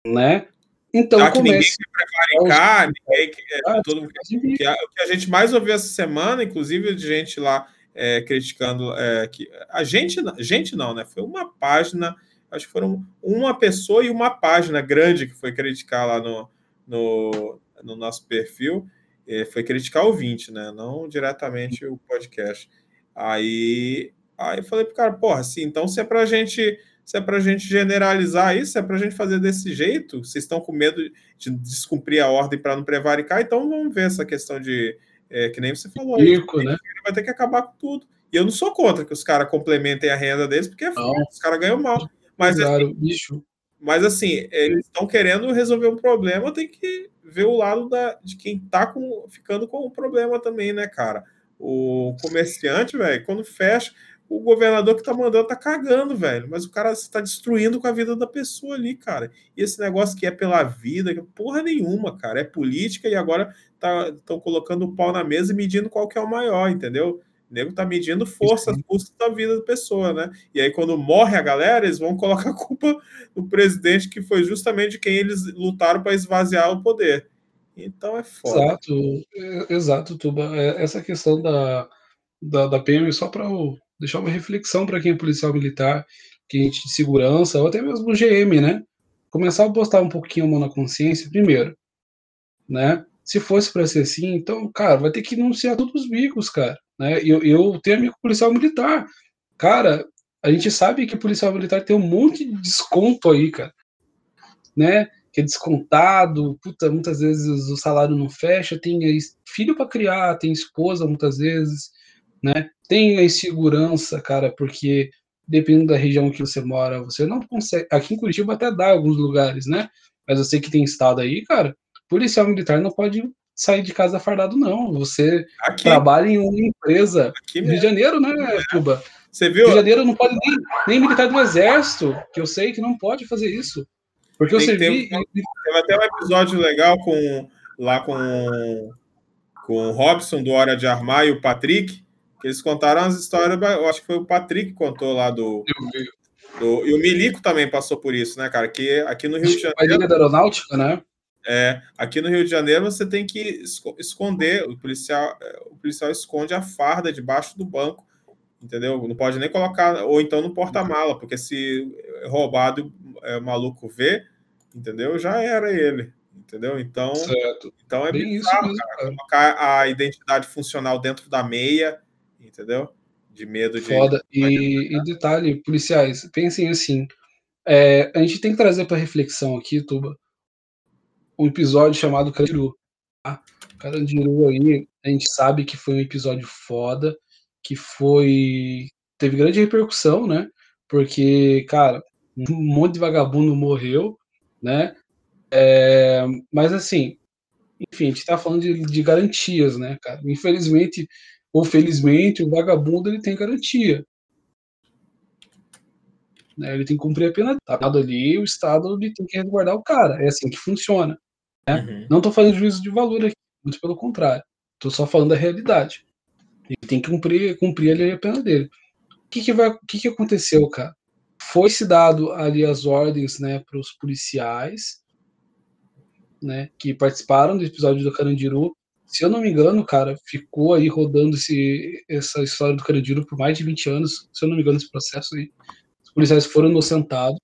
né? Então Já que ninguém quer prevaricar, ninguém quer, é, todo, que, a, o que a gente mais ouviu essa semana, inclusive de gente lá é, criticando é, que a gente, gente não, né? Foi uma página, acho que foram uma pessoa e uma página grande que foi criticar lá no, no, no nosso perfil, é, foi criticar o 20, né? Não diretamente o podcast. Aí, aí eu falei pro cara, porra, assim, então se é pra gente se é para a gente generalizar isso, se é para a gente fazer desse jeito, vocês estão com medo de descumprir a ordem para não prevaricar, então vamos ver essa questão de, é, que nem você falou, Rico, aí, né? vai ter que acabar com tudo. E eu não sou contra que os caras complementem a renda deles, porque é os caras ganham mal. Mas, claro, assim, bicho. mas assim, eles estão querendo resolver um problema, tem que ver o lado da, de quem está ficando com o problema também, né, cara? O comerciante, velho, quando fecha, o governador que tá mandando tá cagando, velho. Mas o cara está destruindo com a vida da pessoa ali, cara. E esse negócio que é pela vida, que porra nenhuma, cara. É política e agora estão tá, colocando o pau na mesa e medindo qual que é o maior, entendeu? O nego tá medindo força, custo da vida da pessoa, né? E aí, quando morre a galera, eles vão colocar a culpa no presidente, que foi justamente quem eles lutaram para esvaziar o poder. Então é foda. Exato, é, exato, Tuba. É, essa questão da, da, da PM, só para deixar uma reflexão para quem é policial militar, quem é de segurança, ou até mesmo GM, né? Começar a botar um pouquinho a mão na consciência, primeiro, né? Se fosse para ser assim, então, cara, vai ter que denunciar todos os bicos, cara. Né? Eu, eu tenho amigo policial militar. Cara, a gente sabe que policial militar tem um monte de desconto aí, cara. Né? Que é descontado, puta, muitas vezes o salário não fecha, tem filho para criar, tem esposa muitas vezes, né? Tem a insegurança, cara, porque dependendo da região que você mora, você não consegue. Aqui em Curitiba até dá alguns lugares, né? Mas eu sei que tem estado aí, cara. Policial militar não pode sair de casa fardado, não. Você aqui. trabalha em uma empresa. Aqui Rio de Janeiro, né, Cuba? Você viu? Rio de Janeiro não pode nem, nem militar do exército, que eu sei que não pode fazer isso. Porque eu servi. Teve até um episódio legal com lá com, com o Robson do Hora de Armar e o Patrick eles contaram as histórias, eu acho que foi o Patrick que contou lá do, do. E o Milico também passou por isso, né, cara? Que aqui no Rio de Janeiro. da Aeronáutica, né? É, aqui no Rio de Janeiro você tem que esconder, o policial, é, o policial esconde a farda debaixo do banco, entendeu? Não pode nem colocar, ou então no porta-mala, porque se roubado é, o maluco vê, entendeu? Já era ele, entendeu? Então, certo. então é bem bizarro, isso mesmo, cara, colocar a identidade funcional dentro da meia, entendeu? De medo de. Foda. E, e detalhe, policiais, pensem assim. É, a gente tem que trazer para reflexão aqui, Tuba, um episódio chamado Carandiru. Tá? Carandiru aí, a gente sabe que foi um episódio foda, que foi. teve grande repercussão, né? Porque, cara, um monte de vagabundo morreu, né? É, mas assim, enfim, a gente tá falando de, de garantias, né, cara? Infelizmente, ou felizmente, o vagabundo ele tem garantia. Né? Ele tem que cumprir a pena tá ali, o Estado ele tem que resguardar o cara. É assim que funciona. Né? Uhum. Não estou fazendo juízo de valor aqui, muito pelo contrário. Estou só falando da realidade. Ele tem que cumprir, cumprir ali a pena dele. O que, que, vai, o que, que aconteceu, cara? Foi-se dado ali as ordens né, para os policiais né, que participaram do episódio do Carandiru se eu não me engano, cara, ficou aí rodando esse, essa história do Carandiru por mais de 20 anos, se eu não me engano, esse processo aí. Os policiais foram inocentados.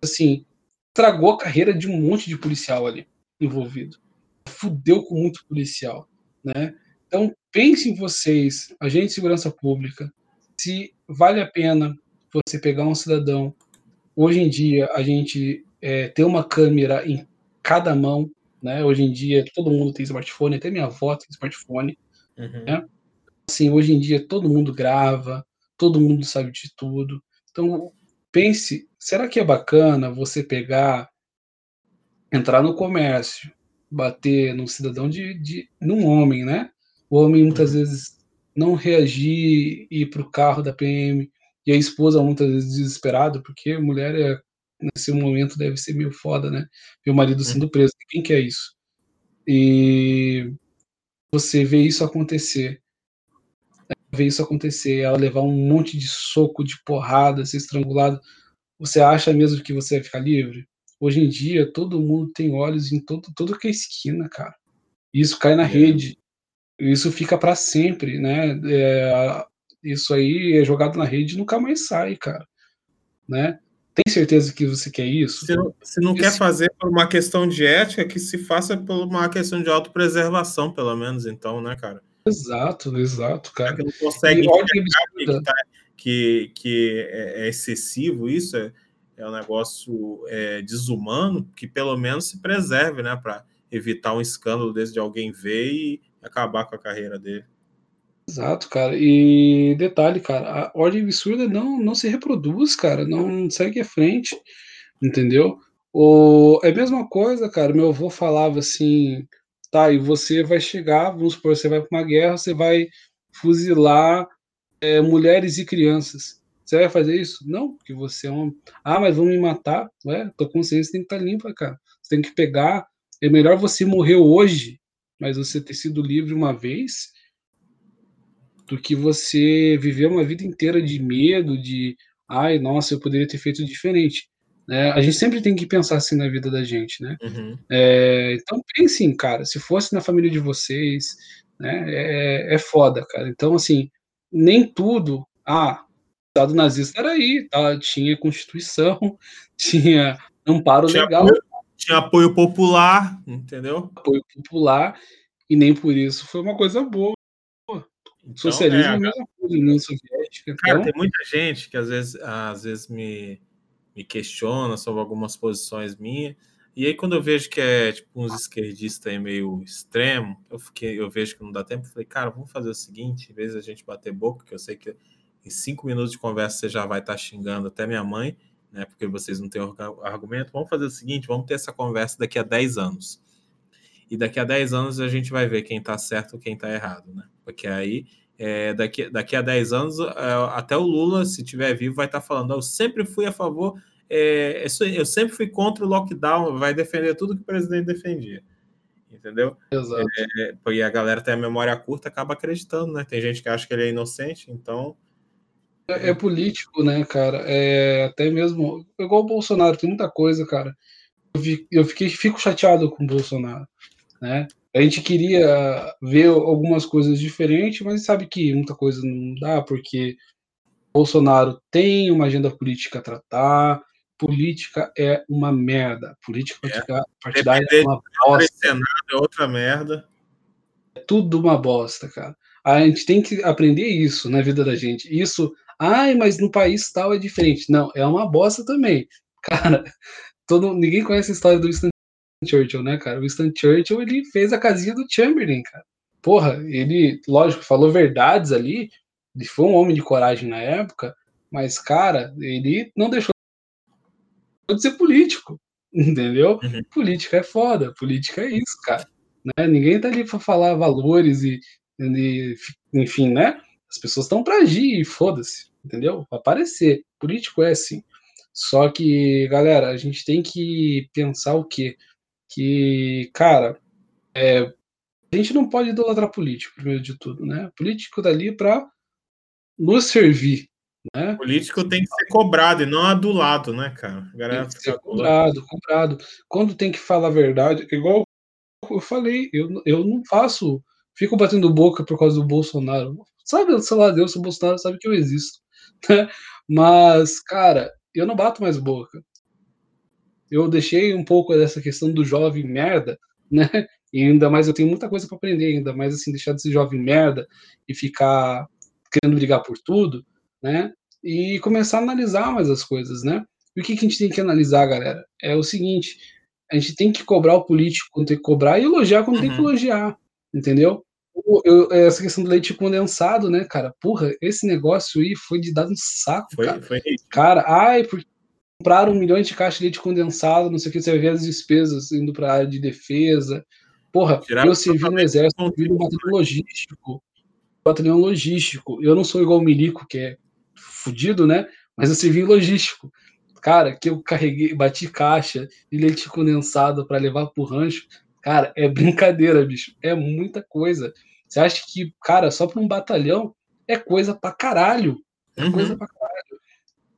Assim, estragou a carreira de um monte de policial ali envolvido. Fudeu com muito policial, né? Então, pensem vocês, agente de segurança pública, se vale a pena você pegar um cidadão. Hoje em dia, a gente é, ter uma câmera em cada mão né? Hoje em dia todo mundo tem smartphone, até minha avó tem smartphone, uhum. né? Assim, hoje em dia todo mundo grava, todo mundo sabe de tudo. Então, pense, será que é bacana você pegar, entrar no comércio, bater num cidadão de, de num homem, né? O homem muitas uhum. vezes não reagir, ir para o carro da PM, e a esposa muitas vezes desesperada, porque mulher é, nesse momento deve ser meio foda, né? O marido sendo preso, quem quer isso? E você vê isso acontecer, ver isso acontecer, ela levar um monte de soco, de porrada, ser estrangulado, você acha mesmo que você vai ficar livre? Hoje em dia, todo mundo tem olhos em todo, todo que é esquina, cara. Isso cai na é. rede. Isso fica para sempre, né? É, isso aí é jogado na rede e nunca mais sai, cara. Né? Tem certeza que você quer isso? Se não, se não quer fazer por uma questão de ética, que se faça por uma questão de autopreservação, pelo menos, então, né, cara? Exato, exato, cara. Que não consegue que, tá, que, que é, é, excessivo isso, é, é um negócio é, desumano, que pelo menos se preserve, né, para evitar um escândalo desse de alguém ver e acabar com a carreira dele. Exato, cara. E detalhe, cara, a ordem absurda não, não se reproduz, cara, não segue à frente, entendeu? O, é a mesma coisa, cara. Meu avô falava assim: tá, e você vai chegar, vamos supor, você vai para uma guerra, você vai fuzilar é, mulheres e crianças. Você vai fazer isso? Não, porque você é um. Ah, mas vão me matar? Ué, tua consciência tem que estar tá limpa, cara. Você tem que pegar. É melhor você morrer hoje, mas você ter sido livre uma vez, do que você viver uma vida inteira de medo, de. Ai, nossa, eu poderia ter feito diferente. É, a gente sempre tem que pensar assim na vida da gente, né? Uhum. É, então pensem, cara, se fosse na família de vocês, né? É, é foda, cara. Então, assim, nem tudo. Ah, o Estado nazista era aí, tá? tinha Constituição, tinha amparo tinha legal. Apoio, tinha apoio popular, entendeu? Apoio popular, e nem por isso foi uma coisa boa. Então, Socialismo é, a mesma coisa, União Soviética. Cara, então... tem muita gente que às vezes, às vezes me me questiona sobre algumas posições minhas. E aí, quando eu vejo que é tipo uns esquerdistas aí meio extremo, eu, fiquei, eu vejo que não dá tempo, eu falei, cara, vamos fazer o seguinte: em vez da gente bater boca, que eu sei que em cinco minutos de conversa você já vai estar tá xingando até minha mãe, né? Porque vocês não têm argumento, vamos fazer o seguinte: vamos ter essa conversa daqui a 10 anos. E daqui a 10 anos a gente vai ver quem está certo e quem está errado, né? Porque aí é, daqui, daqui a 10 anos, é, até o Lula, se tiver vivo, vai estar tá falando: eu sempre fui a favor, é, eu sempre fui contra o lockdown, vai defender tudo que o presidente defendia. Entendeu? Exato. É, porque a galera tem a memória curta, acaba acreditando, né? Tem gente que acha que ele é inocente, então. É, é político, né, cara? É até mesmo. Igual o Bolsonaro, tem muita coisa, cara. Eu, vi, eu fiquei, fico chateado com o Bolsonaro, né? A gente queria ver algumas coisas diferentes, mas sabe que muita coisa não dá, porque Bolsonaro tem uma agenda política a tratar, política é uma merda, política é. partidária é uma bosta. Senado é outra merda. É tudo uma bosta, cara. A gente tem que aprender isso na vida da gente. Isso, ai, mas no país tal é diferente. Não, é uma bosta também. Cara, todo, ninguém conhece a história do Winston Churchill, né, cara? O Winston Churchill, ele fez a casinha do Chamberlain, cara. Porra, ele, lógico, falou verdades ali, ele foi um homem de coragem na época, mas, cara, ele não deixou de ser político, entendeu? Uhum. Política é foda, política é isso, cara. Né? Ninguém tá ali pra falar valores e, e enfim, né? As pessoas estão para agir e foda-se, entendeu? Pra aparecer. Político é assim. Só que, galera, a gente tem que pensar o quê? Que, cara, é, a gente não pode idolatrar político, primeiro de tudo, né? Político dali para nos servir, né? Político tem que ser cobrado e não adulado, né, cara? Tem que ser cobrado, cobrado. Quando tem que falar a verdade, igual eu falei, eu, eu não faço, fico batendo boca por causa do Bolsonaro. Sabe, sei lá, Deus, o Bolsonaro sabe que eu existo. Né? Mas, cara, eu não bato mais boca eu deixei um pouco dessa questão do jovem merda, né? E ainda mais eu tenho muita coisa para aprender, ainda mais assim, deixar de ser jovem merda e ficar querendo brigar por tudo, né? E começar a analisar mais as coisas, né? E o que, que a gente tem que analisar, galera? É o seguinte: a gente tem que cobrar o político quando tem que cobrar e elogiar quando uhum. tem que uhum. elogiar, entendeu? eu, essa questão do leite condensado, né, cara? Porra, esse negócio aí foi de dar um saco, foi, cara. Foi cara, ai, porque compraram um milhão de caixas de leite condensado, não sei o que, você vai ver as despesas indo para a área de defesa. Porra, Tiraram eu servi no exército, eu servi no batalhão logístico. Batalhão logístico. Eu não sou igual o Milico, que é fudido, né? Mas eu servi em logístico. Cara, que eu carreguei, bati caixa de leite condensado para levar pro rancho. Cara, é brincadeira, bicho. É muita coisa. Você acha que, cara, só para um batalhão é coisa pra caralho. É uhum. coisa pra caralho.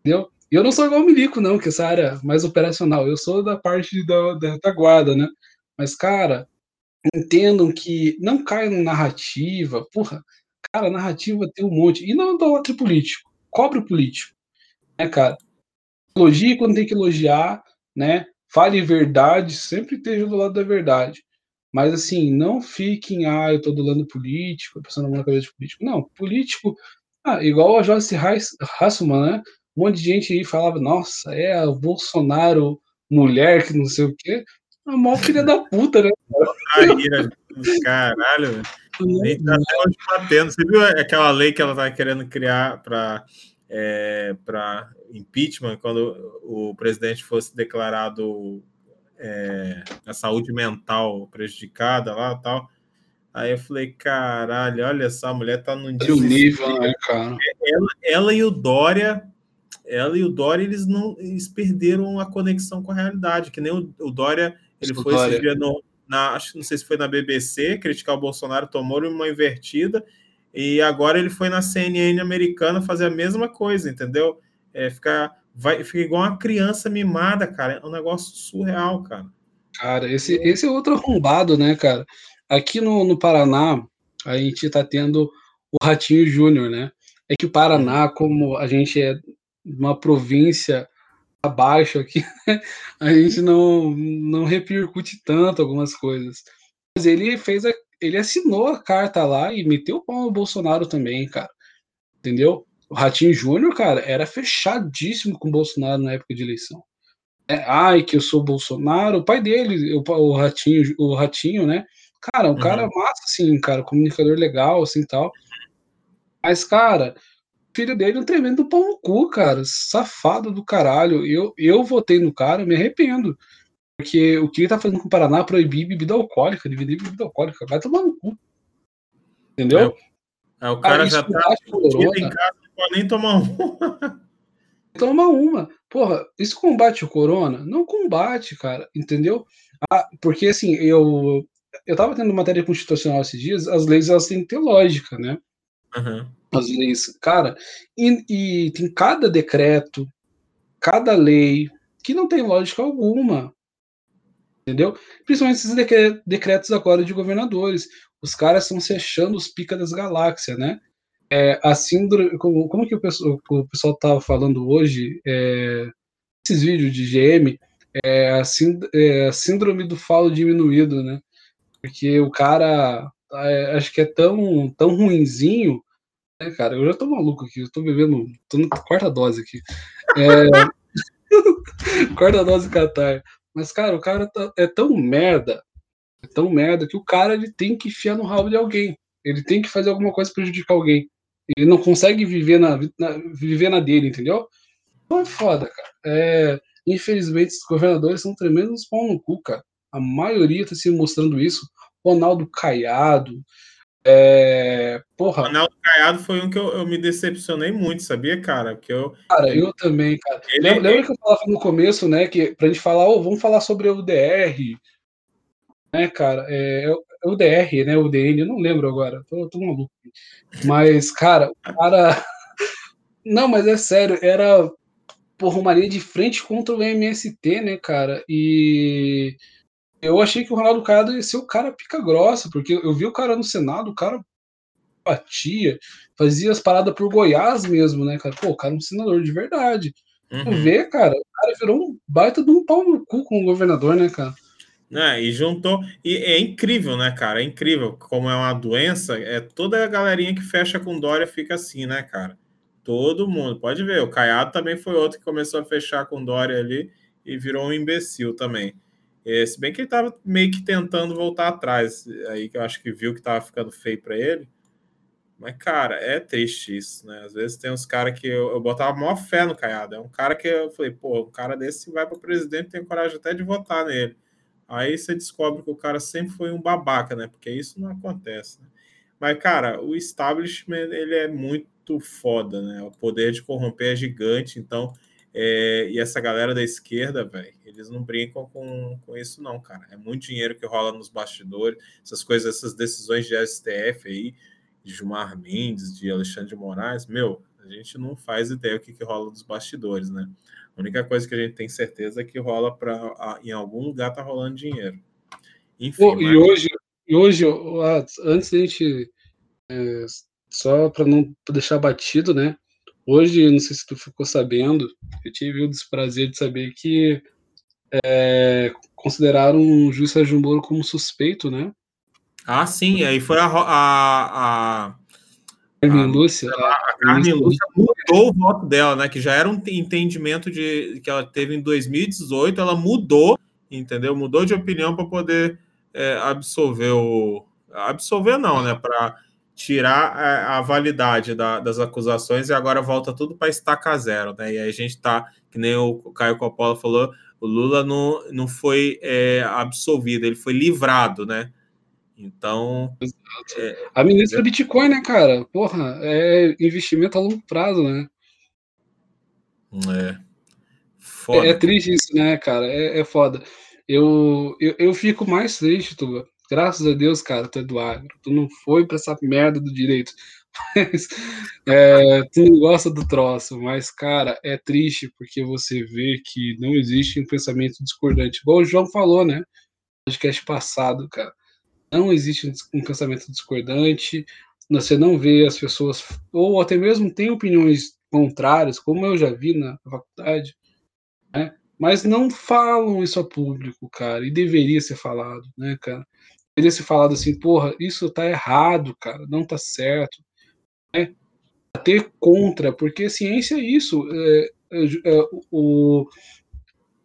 Entendeu? E eu não sou igual o Milico, não, que essa área mais operacional. Eu sou da parte da, da retaguarda, né? Mas, cara, entendam que não caia na narrativa. Porra, cara, narrativa tem um monte. E não outro político. Cobre o político. Né, cara? Elogie quando tem que elogiar, né? Fale verdade, sempre esteja do lado da verdade. Mas assim, não fiquem, ah, eu tô do lado político, pensando na cabeça de político. Não, político, ah, igual a Joyce Hasselman, né? Um monte de gente aí falava, nossa, é o Bolsonaro mulher, que não sei o quê. A maior filha da puta, né? Caralho, velho. Nem tá até hoje batendo. Você viu aquela lei que ela tá querendo criar para é, para impeachment, quando o presidente fosse declarado é, a saúde mental prejudicada lá tal. Aí eu falei, caralho, olha só, a mulher tá no nível, né, cara? Ela, ela, e o Dória, ela e o Dória, eles não eles perderam a conexão com a realidade, que nem o, o Dória, ele o foi Dória. esse dia no, na, acho, não sei se foi na BBC, criticar o Bolsonaro, tomou uma invertida, e agora ele foi na CNN americana fazer a mesma coisa, entendeu? É, ficar, vai, fica igual uma criança mimada, cara. É um negócio surreal, cara. Cara, esse, esse é outro arrombado, né, cara? Aqui no, no Paraná, a gente tá tendo o Ratinho Júnior, né? É que o Paraná, como a gente é uma província abaixo aqui, né? a gente não, não repercute tanto algumas coisas. Mas ele fez a, ele assinou a carta lá e meteu o pau no Bolsonaro também, cara. Entendeu? O Ratinho Júnior, cara, era fechadíssimo com o Bolsonaro na época de eleição. É, ai, que eu sou Bolsonaro, o pai dele, o, o Ratinho, o Ratinho, né? Cara, um uhum. cara massa, assim, cara, comunicador legal, assim tal. Mas, cara, o filho dele é um tremendo pau no cu, cara. Safado do caralho. Eu, eu votei no cara, me arrependo. Porque o que ele tá fazendo com o Paraná é proibir bebida alcoólica, dividir bebida alcoólica. Vai tomar no cu. Entendeu? É, é o cara já tá em casa, não pode nem tomar uma. Toma uma. Porra, isso combate o corona? Não combate, cara. Entendeu? Ah, porque assim, eu. Eu tava tendo matéria constitucional esses dias, as leis elas têm que ter lógica, né? Uhum. As leis, cara, e, e tem cada decreto, cada lei que não tem lógica alguma entendeu? Principalmente esses decretos agora de governadores. Os caras estão se achando os pica das galáxias, né? É, a síndrome, como, como que o pessoal, o pessoal tava falando hoje, é, esses vídeos de GM, é a, é a, síndrome do falo diminuído, né? Porque o cara, é, acho que é tão, tão ruinzinho, né, cara? Eu já tô maluco aqui, eu tô bebendo, tô na quarta dose aqui. É, quarta dose Qatar. Mas, cara, o cara tá, é tão merda, é tão merda que o cara ele tem que enfiar no rabo de alguém. Ele tem que fazer alguma coisa prejudicar alguém. Ele não consegue viver na, na, viver na dele, entendeu? Então é foda, cara. É, infelizmente, os governadores são tremendos pau no cu, cara. A maioria tá se mostrando isso. Ronaldo Caiado, é, porra. Ronaldo Caiado foi um que eu, eu, me decepcionei muito, sabia, cara? Que eu, cara, eu também, cara. Ele, lembra, lembra, que eu falava no começo, né? Que pra gente falar, oh, vamos falar sobre o UDR, né, cara? É, é o DR, né? O DN, eu não lembro agora, tô, tô maluco. Mas, cara, o cara. Não, mas é sério, era porra, uma linha de frente contra o MST, né, cara? E eu achei que o Ronaldo Caiado ia ser o cara pica grossa, porque eu vi o cara no Senado, o cara batia, fazia as paradas por Goiás mesmo, né, cara? Pô, o cara é um senador de verdade. Uhum. Ver, cara, o cara virou um baita de um pau no cu com o governador, né, cara? É, e juntou. E é incrível, né, cara? É incrível. Como é uma doença, é toda a galerinha que fecha com Dória fica assim, né, cara? Todo mundo. Pode ver. O Caiado também foi outro que começou a fechar com Dória ali e virou um imbecil também. É, se bem que ele estava meio que tentando voltar atrás, aí que eu acho que viu que estava ficando feio para ele. Mas, cara, é triste isso, né? Às vezes tem uns caras que eu, eu botava maior fé no Caiado. É um cara que eu falei, pô, um cara desse vai para presidente, tem coragem até de votar nele. Aí você descobre que o cara sempre foi um babaca, né? Porque isso não acontece, né? Mas, cara, o establishment, ele é muito foda, né? O poder de corromper é gigante, então... É, e essa galera da esquerda, velho, eles não brincam com, com isso, não, cara. É muito dinheiro que rola nos bastidores, essas coisas, essas decisões de STF aí, de Gilmar Mendes, de Alexandre de Moraes, meu, a gente não faz ideia o que, que rola nos bastidores, né? A única coisa que a gente tem certeza é que rola para em algum lugar tá rolando dinheiro. Enfim, Pô, mas... e hoje, e hoje, antes da gente é, só para não deixar batido, né? Hoje, não sei se tu ficou sabendo, eu tive o desprazer de saber que é, consideraram o juiz Sérgio Moro como suspeito, né? Ah, sim, aí foi a. a, a... Carmen Lúcia. A, Carmen Lúcia mudou o voto dela, né? Que já era um entendimento de que ela teve em 2018, ela mudou, entendeu? Mudou de opinião para poder é, absolver o. Absolver não, né? Para tirar a, a validade da, das acusações e agora volta tudo para estacar zero, né? E aí a gente tá, que nem o Caio Coppola falou, o Lula não, não foi é, absolvido, ele foi livrado, né? Então. É, a ministra é... Bitcoin, né, cara? Porra, é investimento a longo prazo, né? É. Foda. É, é triste isso, né, cara? É, é foda. Eu, eu, eu fico mais triste, Tuba. Graças a Deus, cara, tu é do agro. Tu não foi pra essa merda do direito. Mas, é, tu não gosta do troço, mas, cara, é triste porque você vê que não existe um pensamento discordante. Igual o João falou, né? Podcast passado, cara não existe um pensamento discordante, você não vê as pessoas, ou até mesmo tem opiniões contrárias, como eu já vi na faculdade, né? mas não falam isso a público, cara, e deveria ser falado, né, cara? Ser falado assim, porra, isso tá errado, cara, não tá certo, né? Ter contra, porque ciência é isso, é, é, é, o,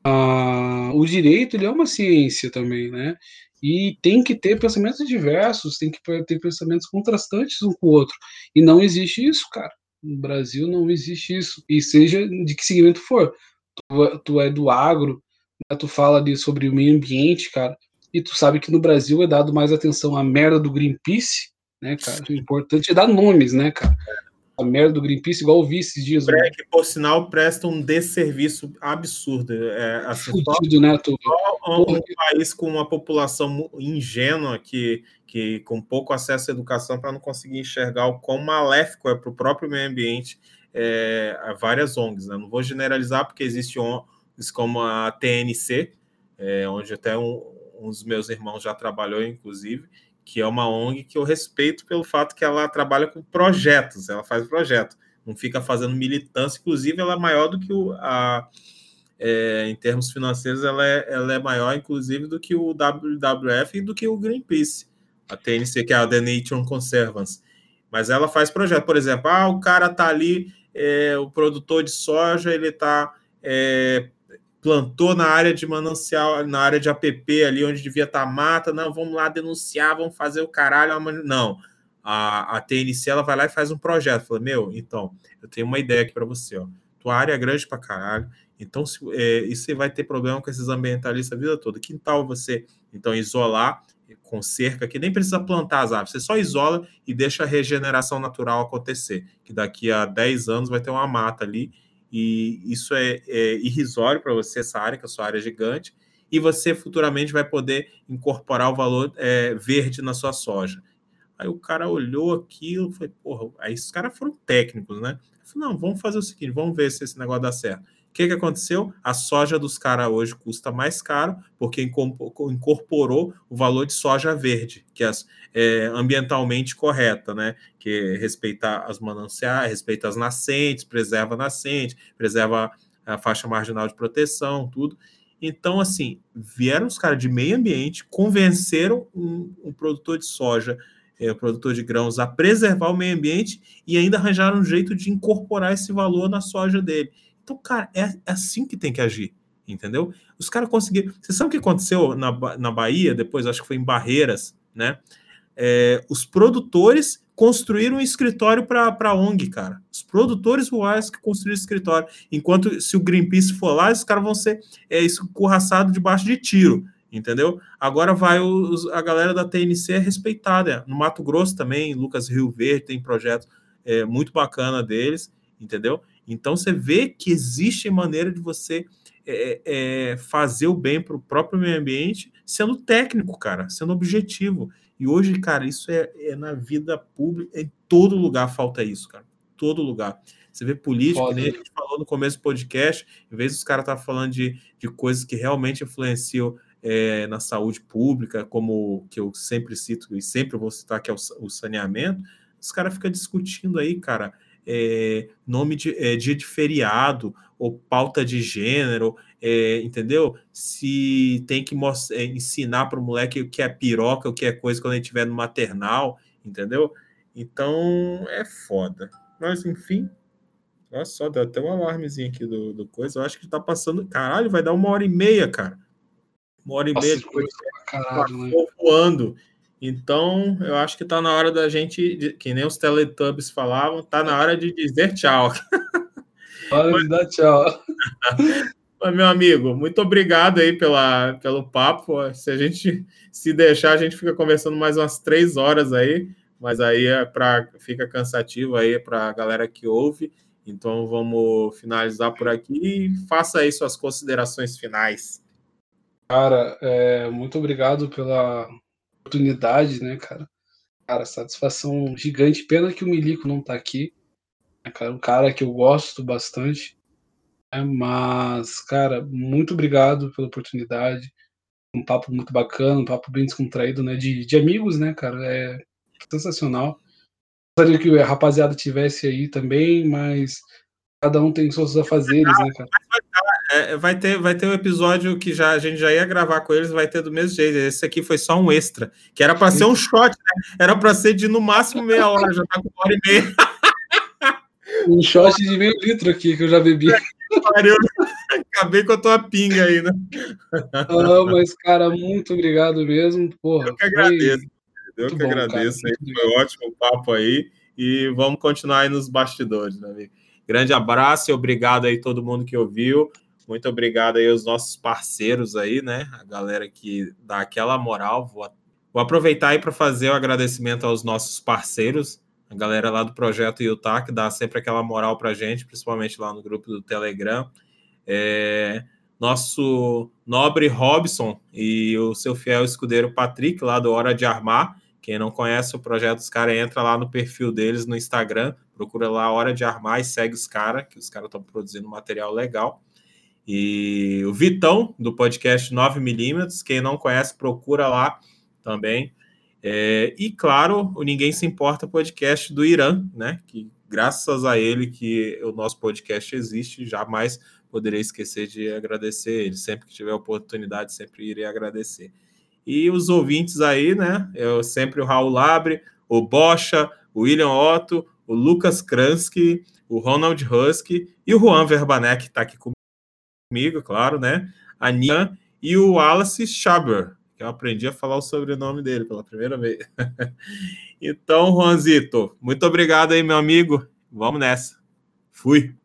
a, o direito ele é uma ciência também, né? E tem que ter pensamentos diversos, tem que ter pensamentos contrastantes um com o outro. E não existe isso, cara. No Brasil não existe isso. E seja de que segmento for. Tu, tu é do agro, né? tu fala de, sobre o meio ambiente, cara. E tu sabe que no Brasil é dado mais atenção à merda do Greenpeace, né, cara? O importante é dar nomes, né, cara? a merda do Greenpeace, igual eu vi esses dias. Né? Que, por sinal, presta um desserviço absurdo. É, assim, Fudido, né, tu? um país com uma população ingênua que, que com pouco acesso à educação para não conseguir enxergar o quão maléfico é para o próprio meio ambiente é, várias ONGs. Né? Não vou generalizar, porque existe ONGs como a TNC, é, onde até um, um dos meus irmãos já trabalhou, inclusive, que é uma ONG que eu respeito pelo fato que ela trabalha com projetos, ela faz projeto, não fica fazendo militância, inclusive ela é maior do que o a, é, em termos financeiros, ela é, ela é maior, inclusive, do que o WWF e do que o Greenpeace, a TNC, que é a The Nature Conservancy. Mas ela faz projeto, por exemplo, ah, o cara tá ali, é, o produtor de soja, ele tá é, plantou na área de manancial, na área de APP, ali onde devia estar tá mata, não, vamos lá denunciar, vamos fazer o caralho. Não, a, a TNC ela vai lá e faz um projeto. Fala, meu, então, eu tenho uma ideia aqui para você, ó. Tua área é grande para caralho, então se, é, e você vai ter problema com esses ambientalistas a vida toda. Que tal você, então, isolar com cerca, que nem precisa plantar as árvores, você só isola e deixa a regeneração natural acontecer, que daqui a 10 anos vai ter uma mata ali e isso é, é irrisório para você, essa área, que a sua área é gigante, e você futuramente vai poder incorporar o valor é, verde na sua soja. Aí o cara olhou aquilo, foi, porra, aí os caras foram técnicos, né? Falei, não, vamos fazer o seguinte, vamos ver se esse negócio dá certo. O que, que aconteceu? A soja dos caras hoje custa mais caro porque incorporou o valor de soja verde, que é, é ambientalmente correta, né? Que respeita as mananciais, respeita as nascentes, preserva a nascente, preserva a faixa marginal de proteção, tudo. Então, assim, vieram os caras de meio ambiente, convenceram um, um produtor de soja, é, um produtor de grãos, a preservar o meio ambiente e ainda arranjaram um jeito de incorporar esse valor na soja dele. Então, cara, é, é assim que tem que agir. entendeu? Os caras conseguiram. Você sabe o que aconteceu na, na Bahia, depois, acho que foi em Barreiras, né? É, os produtores construíram um escritório para a ONG, cara. Os produtores rurais que construíram escritório. Enquanto se o Greenpeace for lá, os caras vão ser é, escorraçados debaixo de tiro, entendeu? Agora vai os, a galera da TNC é respeitada. No Mato Grosso também, Lucas Rio Verde tem projeto é, muito bacana deles, entendeu? Então você vê que existe maneira de você é, é, fazer o bem para o próprio meio ambiente sendo técnico, cara, sendo objetivo. E hoje, cara, isso é, é, na vida pública, em todo lugar falta isso, cara. Todo lugar. Você vê político, Foda. nem a gente falou no começo do podcast, em vez dos caras estar tá falando de, de coisas que realmente influenciam é, na saúde pública, como que eu sempre cito e sempre vou citar, que é o, o saneamento, os caras ficam discutindo aí, cara, é, nome de é, dia de feriado ou pauta de gênero, é, entendeu? Se tem que mostrar, é, ensinar para o moleque o que é piroca, o que é coisa quando ele estiver no maternal, entendeu? Então é foda. Mas enfim, olha só, deu até um alarmezinho aqui do, do coisa. Eu acho que tá passando. Caralho, vai dar uma hora e meia, cara. Uma hora e Nossa, meia de coisa. Caralho, né? voando. Então, eu acho que tá na hora da gente, que nem os Teletubbies falavam, tá na hora de dizer tchau. Hora de dar tchau. Meu amigo, muito obrigado aí pela, pelo papo. Se a gente se deixar, a gente fica conversando mais umas três horas aí, mas aí é para fica cansativo aí para a galera que ouve. Então vamos finalizar por aqui e faça aí suas considerações finais. Cara, é, muito obrigado pela oportunidade, né, cara? Cara, satisfação gigante. Pena que o Milico não tá aqui. É, cara, um cara que eu gosto bastante. É, mas, cara, muito obrigado pela oportunidade. Um papo muito bacana, um papo bem descontraído, né? De, de amigos, né, cara? É sensacional. Gostaria que a rapaziada tivesse aí também, mas cada um tem seus afazeres, né, cara? É, vai ter vai ter um episódio que já a gente já ia gravar com eles, vai ter do mesmo jeito. Esse aqui foi só um extra, que era para ser um shot, né? Era para ser de no máximo meia hora, já tá com uma hora e meia. Um shot de meio litro aqui que eu já bebi. Pariu. Acabei com a tua pinga aí, né? Não, mas, cara, muito obrigado mesmo. Porra, eu que agradeço. Eu que bom, agradeço. Cara, foi ótimo o papo aí. E vamos continuar aí nos bastidores, né, amigo? Grande abraço e obrigado aí todo mundo que ouviu. Muito obrigado aí aos nossos parceiros aí, né? A galera que dá aquela moral. Vou, vou aproveitar aí para fazer o agradecimento aos nossos parceiros a galera lá do projeto Utah, que dá sempre aquela moral para gente, principalmente lá no grupo do Telegram. É, nosso nobre Robson e o seu fiel escudeiro Patrick, lá do Hora de Armar. Quem não conhece o projeto dos caras, entra lá no perfil deles no Instagram, procura lá Hora de Armar e segue os caras, que os caras estão produzindo material legal. E o Vitão, do podcast 9mm, quem não conhece, procura lá também. É, e claro, o Ninguém Se Importa podcast do Irã, né? Que graças a ele que o nosso podcast existe, jamais poderei esquecer de agradecer ele. Sempre que tiver oportunidade, sempre irei agradecer. E os ouvintes aí, né? Eu sempre o Raul Labre, o Bocha, o William Otto, o Lucas Kransky, o Ronald Husky e o Juan Verbanek, que está aqui comigo, claro, né? A Nian e o Wallace Schaber, que eu aprendi a falar o sobrenome dele pela primeira vez. então, Juanzito, muito obrigado aí, meu amigo. Vamos nessa. Fui.